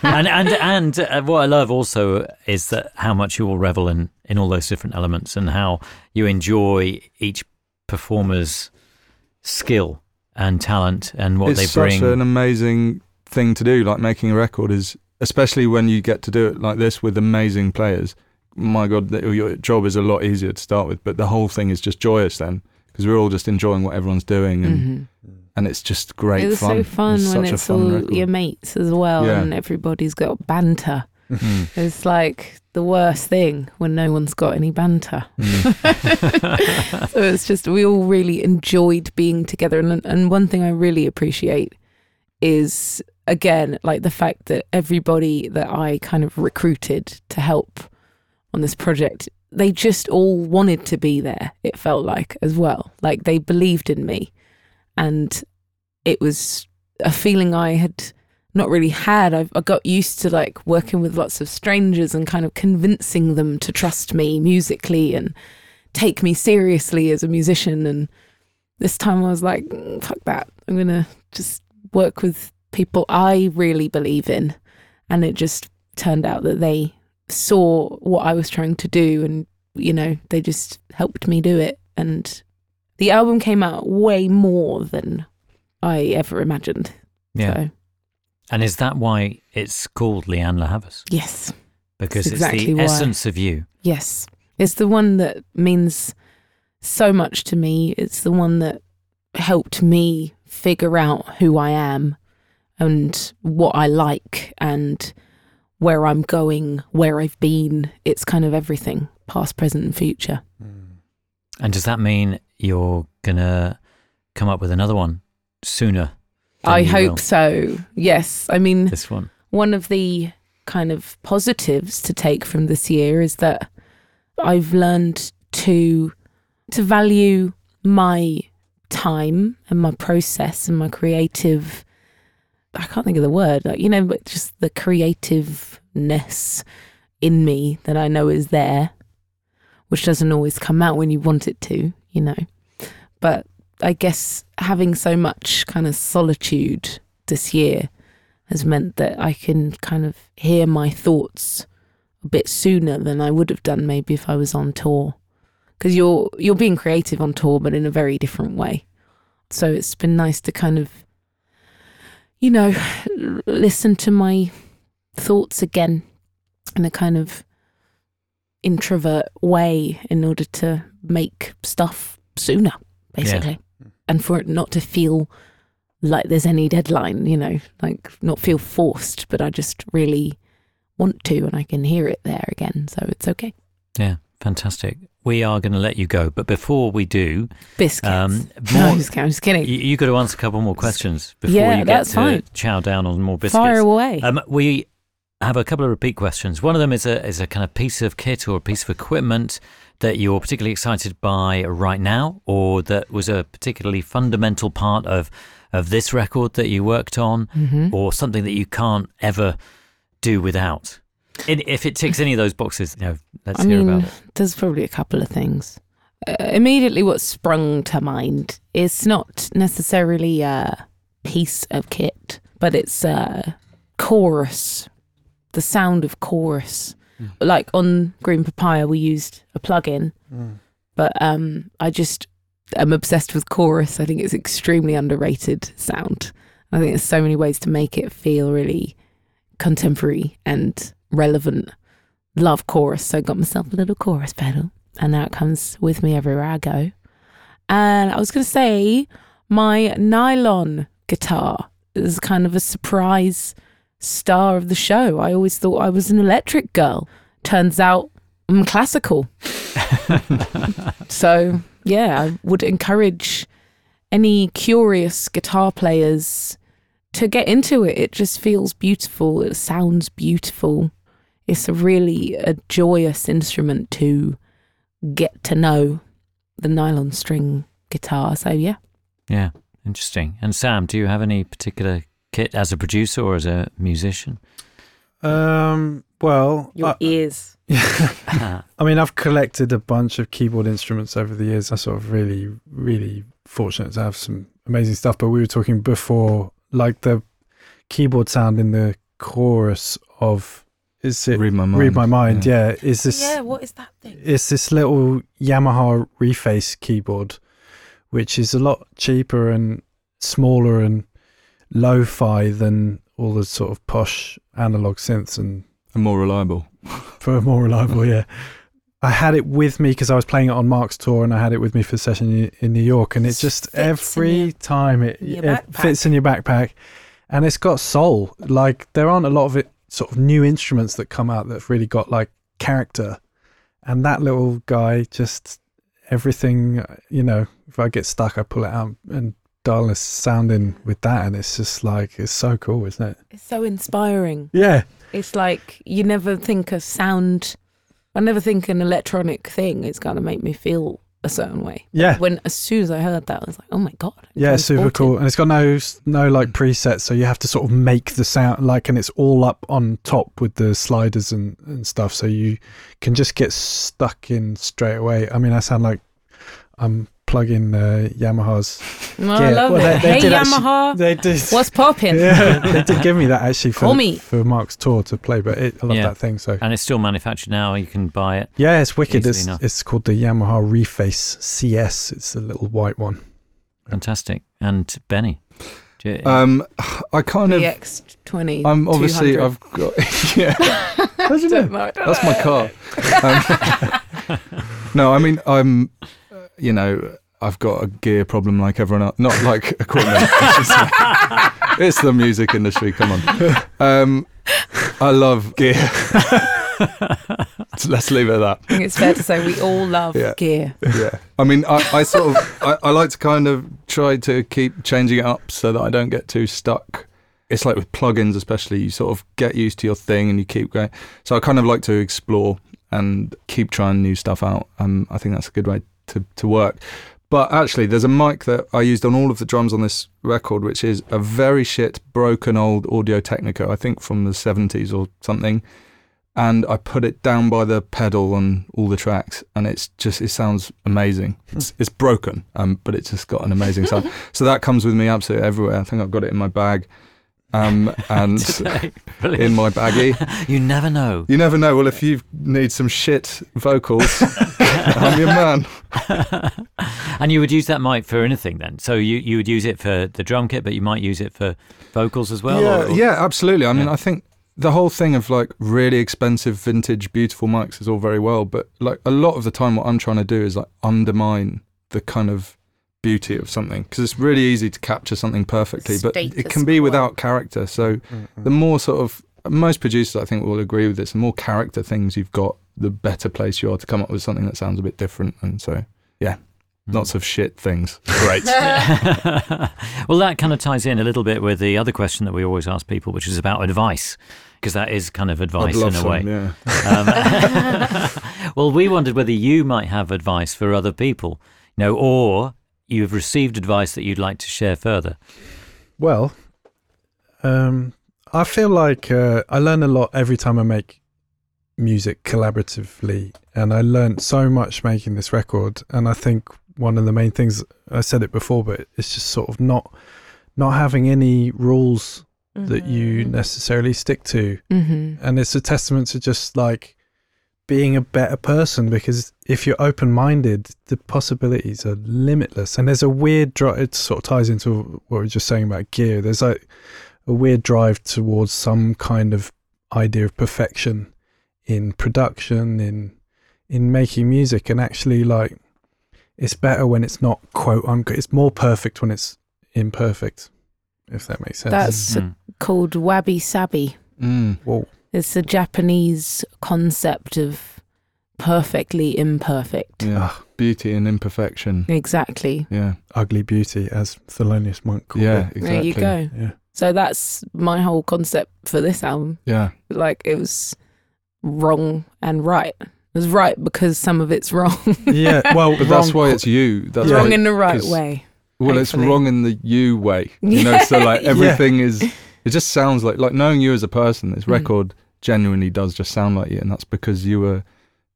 and and and uh, what I love also is that how much you all revel in in all those different elements and how you enjoy each performer's skill and talent and what it's they such bring. an amazing thing to do. Like making a record is, especially when you get to do it like this with amazing players. My God, th- your job is a lot easier to start with, but the whole thing is just joyous then because we're all just enjoying what everyone's doing, and Mhm. And it's just great It's fun. so fun when such a it's fun all record. your mates as well, Yeah. and everybody's got banter. Mm. [laughs] It's like the worst thing when no one's got any banter. Mm. [laughs] [laughs] so it's just we all really enjoyed being together, and and one thing I really appreciate is again like the fact that everybody that I kind of recruited to help on this project, they just all wanted to be there. It felt like as well, like they believed in me, and it was a feeling I had not really had. I've, I got used to like working with lots of strangers and kind of convincing them to trust me musically and take me seriously as a musician. And this time I was like, "Mm, fuck that. I'm going to just work with people I really believe in. And it just turned out that they saw what I was trying to do and, you know, they just helped me do it. And the album came out way more than I ever imagined. yeah. So, And is that why it's called Lianne La Havas? yes. Because it's exactly the why. essence of you. Yes. It's the one that means so much to me. It's the one that helped me figure out who I am and what I like and where I'm going, where I've been. It's kind of everything, past, present, and future. Hmm. And does that mean you're gonna come up with another one sooner? I hope will? so. Yes. I mean, This one. one of the kind of positives to take from this year is that I've learned to to value my time and my process and my creative I can't think of the word like you know but just the creativeness in me that I know is there which doesn't always come out when you want it to you know but I guess having so much kind of solitude this year has meant that I can kind of hear my thoughts a bit sooner than I would have done maybe if I was on tour. Because you're you're being creative on tour, but in a very different way. So it's been nice to kind of, you know, listen to my thoughts again in a kind of introvert way in order to make stuff sooner, basically, and for it not to feel like there's any deadline, you know, like not feel forced, but I just really want to and I can hear it there again. So it's okay. Yeah, fantastic. we are going to let you go, but before we do, Biscuits. um, [laughs] no, I'm just kidding. I'm just kidding. you, you got to answer a couple more questions before Yeah, you get to fine. chow down on more biscuits. Fire away. Um, we have a couple of repeat questions. One of them is a is a kind of piece of kit or a piece of equipment that you're particularly excited by right now, or that was a particularly fundamental part of of this record that you worked on, Mhm. or something that you can't ever do without. And if it ticks any of those boxes, you know, let's I hear mean, about it. there's probably a couple of things. Uh, immediately, what sprung to mind is not necessarily a piece of kit, but it's a chorus, the sound of chorus. Like on Green Papaya, we used a plug-in, but um, I just am obsessed with chorus. I think it's extremely underrated sound. I think there's so many ways to make it feel really contemporary and relevant. Love chorus, so I got myself a little chorus pedal, and now it comes with me everywhere I go. And I was going to say my nylon guitar is kind of a surprise star of the show. I always thought I was an electric girl. Turns out I'm classical. [laughs] so, yeah, I would encourage any curious guitar players to get into it. It just feels beautiful. It sounds beautiful. It's a really a joyous instrument to get to know the nylon string guitar. So yeah, Yeah, interesting. And Sam, do you have any particular kit as a producer or as a musician? Um, well, I, ears. [laughs] I mean, I've collected a bunch of keyboard instruments over the years. I'm sort of really, really fortunate to have some amazing stuff. But we were talking before, like the keyboard sound in the chorus of is it Read my mind. Read My Mind? Yeah, is this yeah, what is that thing? it's this little Yamaha Reface keyboard, which is a lot cheaper and smaller and lo-fi than all the sort of posh analog synths and And more reliable. [laughs] for more reliable, yeah. I had it with me because I was playing it on Mark's tour, and I had it with me for the session in, in New York. And it just Fits every your- time it, it fits in your backpack, and it's got soul. Like there aren't a lot of it sort of new instruments that come out that've really got like character, and that little guy just everything. Uh, you know, if I get stuck, I pull it out and dial sounding with that, and it's just like it's so cool, isn't it? It's so inspiring. Yeah, It's like you never think a sound. I never think an electronic thing is going to make me feel a certain way. yeah. When as soon as I heard that, I was like, oh my god. Yeah, super cool, and it's got no no like presets, so you have to sort of make the sound like, and it's all up on top with the sliders and and stuff, so you can just get stuck in straight away. I mean, I sound like I'm plugging uh, Yamaha's. [laughs] Oh, I Yeah, love well, it. they- they hey did actually- Yamaha, They did. what's popping? Yeah, they did give me that actually for Call me. for Mark's tour to play, but it, I love Yeah. that thing. So And it's still manufactured now. You can buy it. yeah, it's wicked. It's, it's called the Yamaha Reface CS. It's the little white one. Fantastic. And Benny, you- Um, I kind of. The X20. I'm obviously. 200. I've got. [laughs] Yeah. How do you know? Know, I don't That's my car. Um, [laughs] no, I mean I'm. uh, You know, I've got a gear problem like everyone else. Not like [laughs] equipment. it's, [laughs] just- it's the music industry. Come on. Um, I love gear. [laughs] Let's leave it at that. I think it's fair to say we all love Yeah. gear. Yeah. I mean, I, I sort of, I, I like to kind of try to keep changing it up so that I don't get too stuck. It's like with plugins, especially, you sort of get used to your thing and you keep going. So I kind of like to explore and keep trying new stuff out. Um, I think that's a good way to, to work. But actually, there's a mic that I used on all of the drums on this record, which is a very shit, broken old Audio Technica, I think from the 70s or something. And I put it down by the pedal on all the tracks, and it's just, it sounds amazing. It's, it's broken, um, but it's just got an amazing sound. [laughs] so that comes with me absolutely everywhere. I think I've got it in my bag um, [laughs] and Today. in my baggie. You never know. You never know. Well, if you need some shit vocals, [laughs] I'm your man. and you would use that mic for anything then. So you, you would use it for the drum kit, but you might use it for vocals as well. yeah, or- or- yeah, absolutely. I mean, Yeah. I think the whole thing of like really expensive vintage beautiful mics is all very well, but like a lot of the time, what I'm trying to do is like undermine the kind of beauty of something because it's really easy to capture something perfectly, but it can be quo. without character. So the more sort of most producers, I think, will agree with this. The more character things you've got the better place you are to come up with something that sounds a bit different. And so, yeah, Mm. lots of shit things. [laughs] Great. [laughs] well, that kind of ties in a little bit with the other question that we always ask people, which is about advice, because that is kind of advice in a some, way. Yeah. Um, [laughs] well, we wondered whether you might have advice for other people, you know, or you've received advice that you'd like to share further. Well, um, I feel like uh, I learn a lot every time I make music collaboratively, and I learned so much making this record. And I think one of the main things I said it before, but it's just sort of not not having any rules that you necessarily stick to, hmm and it's a testament to just like being a better person because if you're open-minded the possibilities are limitless and there's a weird drive it sort of ties into what we were just saying about gear there's like a weird drive towards some kind of idea of perfection in production in in making music and actually like it's better when it's not quote unquote it's more perfect when it's imperfect if that makes sense That's Mm. called wabi sabi. Mm. Whoa. It's a Japanese concept of perfectly imperfect. Yeah. Ah. Beauty and imperfection. Exactly. Yeah. ugly beauty as Thelonious Monk called Yeah. it. Exactly. There you go. yeah So that's my whole concept for this album. Yeah. Like it was wrong and right. It was right because some of it's wrong. [laughs] yeah [laughs] well But that's why it's you. That's Yeah. wrong in the right way. well, it's wrong in the you way. You know, [laughs] so like Yeah. everything is. It just sounds like like knowing you as a person. This Mm. record genuinely does just sound like you, and that's because you were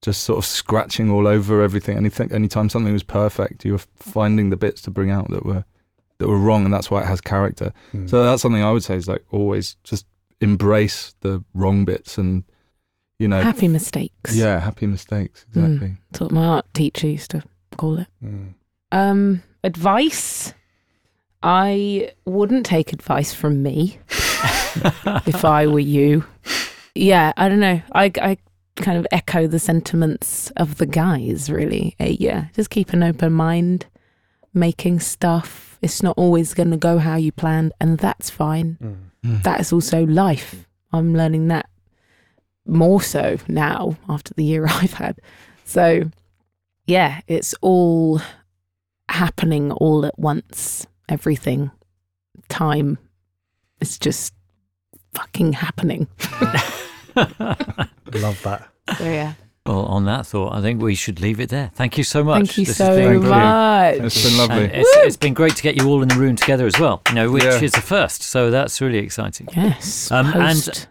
just sort of scratching all over everything. Anything, anytime something was perfect, you were finding the bits to bring out that were that were wrong, and that's why it has character. Mm. So that's something I would say is like always just embrace the wrong bits and you know Happy mistakes. yeah happy mistakes Mm. exactly. That's what my art teacher used to call it. Mm. Um, advice. I wouldn't take advice from me [laughs] if I were you. Yeah, I don't know. I, I kind of echo the sentiments of the guys, really. Uh, yeah, just keep an open mind, making stuff. It's not always going to go how you planned, and that's fine. Mm. Mm. That is also life. I'm learning that more so now after the year [laughs] I've had. So, yeah, it's all happening all at once. Everything, time, it's just fucking happening. [laughs] love that So, yeah. Well, on that thought, I think we should leave it there. Thank you so much. Thank you This so been brilliant. much. It's been lovely. It's, it's been great to get you all in the room together as well, you know, which Yeah. is a first. So that's really exciting. Yes. Um, and-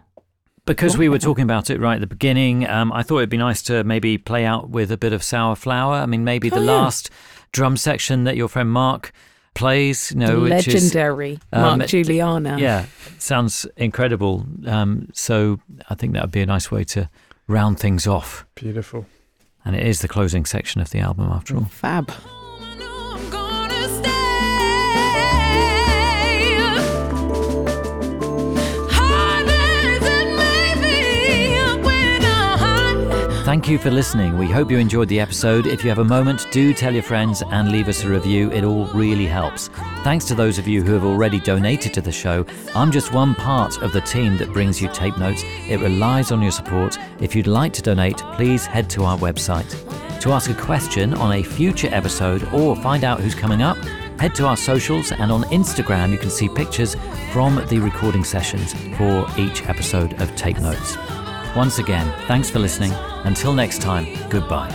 Because we were talking about it right at the beginning, um, I thought it'd be nice to maybe play out with a bit of Sour Flower. I mean, maybe the Oh, yeah. last drum section that your friend Mark plays, you know, which is legendary um, Mark Guiliana. yeah, sounds incredible. Um, so I think that would be a nice way to round things off. beautiful And it is the closing section of the album, after all. Fab. Thank you for listening. We hope you enjoyed the episode. If you have a moment, do tell your friends and leave us a review. It all really helps. Thanks to those of you who have already donated to the show. I'm just one part of the team that brings you tape notes. It relies on your support. If you'd like to donate, please head to our website. To ask a question on a future episode or find out who's coming up, head to our socials and on Instagram you can see pictures from the recording sessions for each episode of Tape Notes. Once again, thanks for listening. Until next time, goodbye.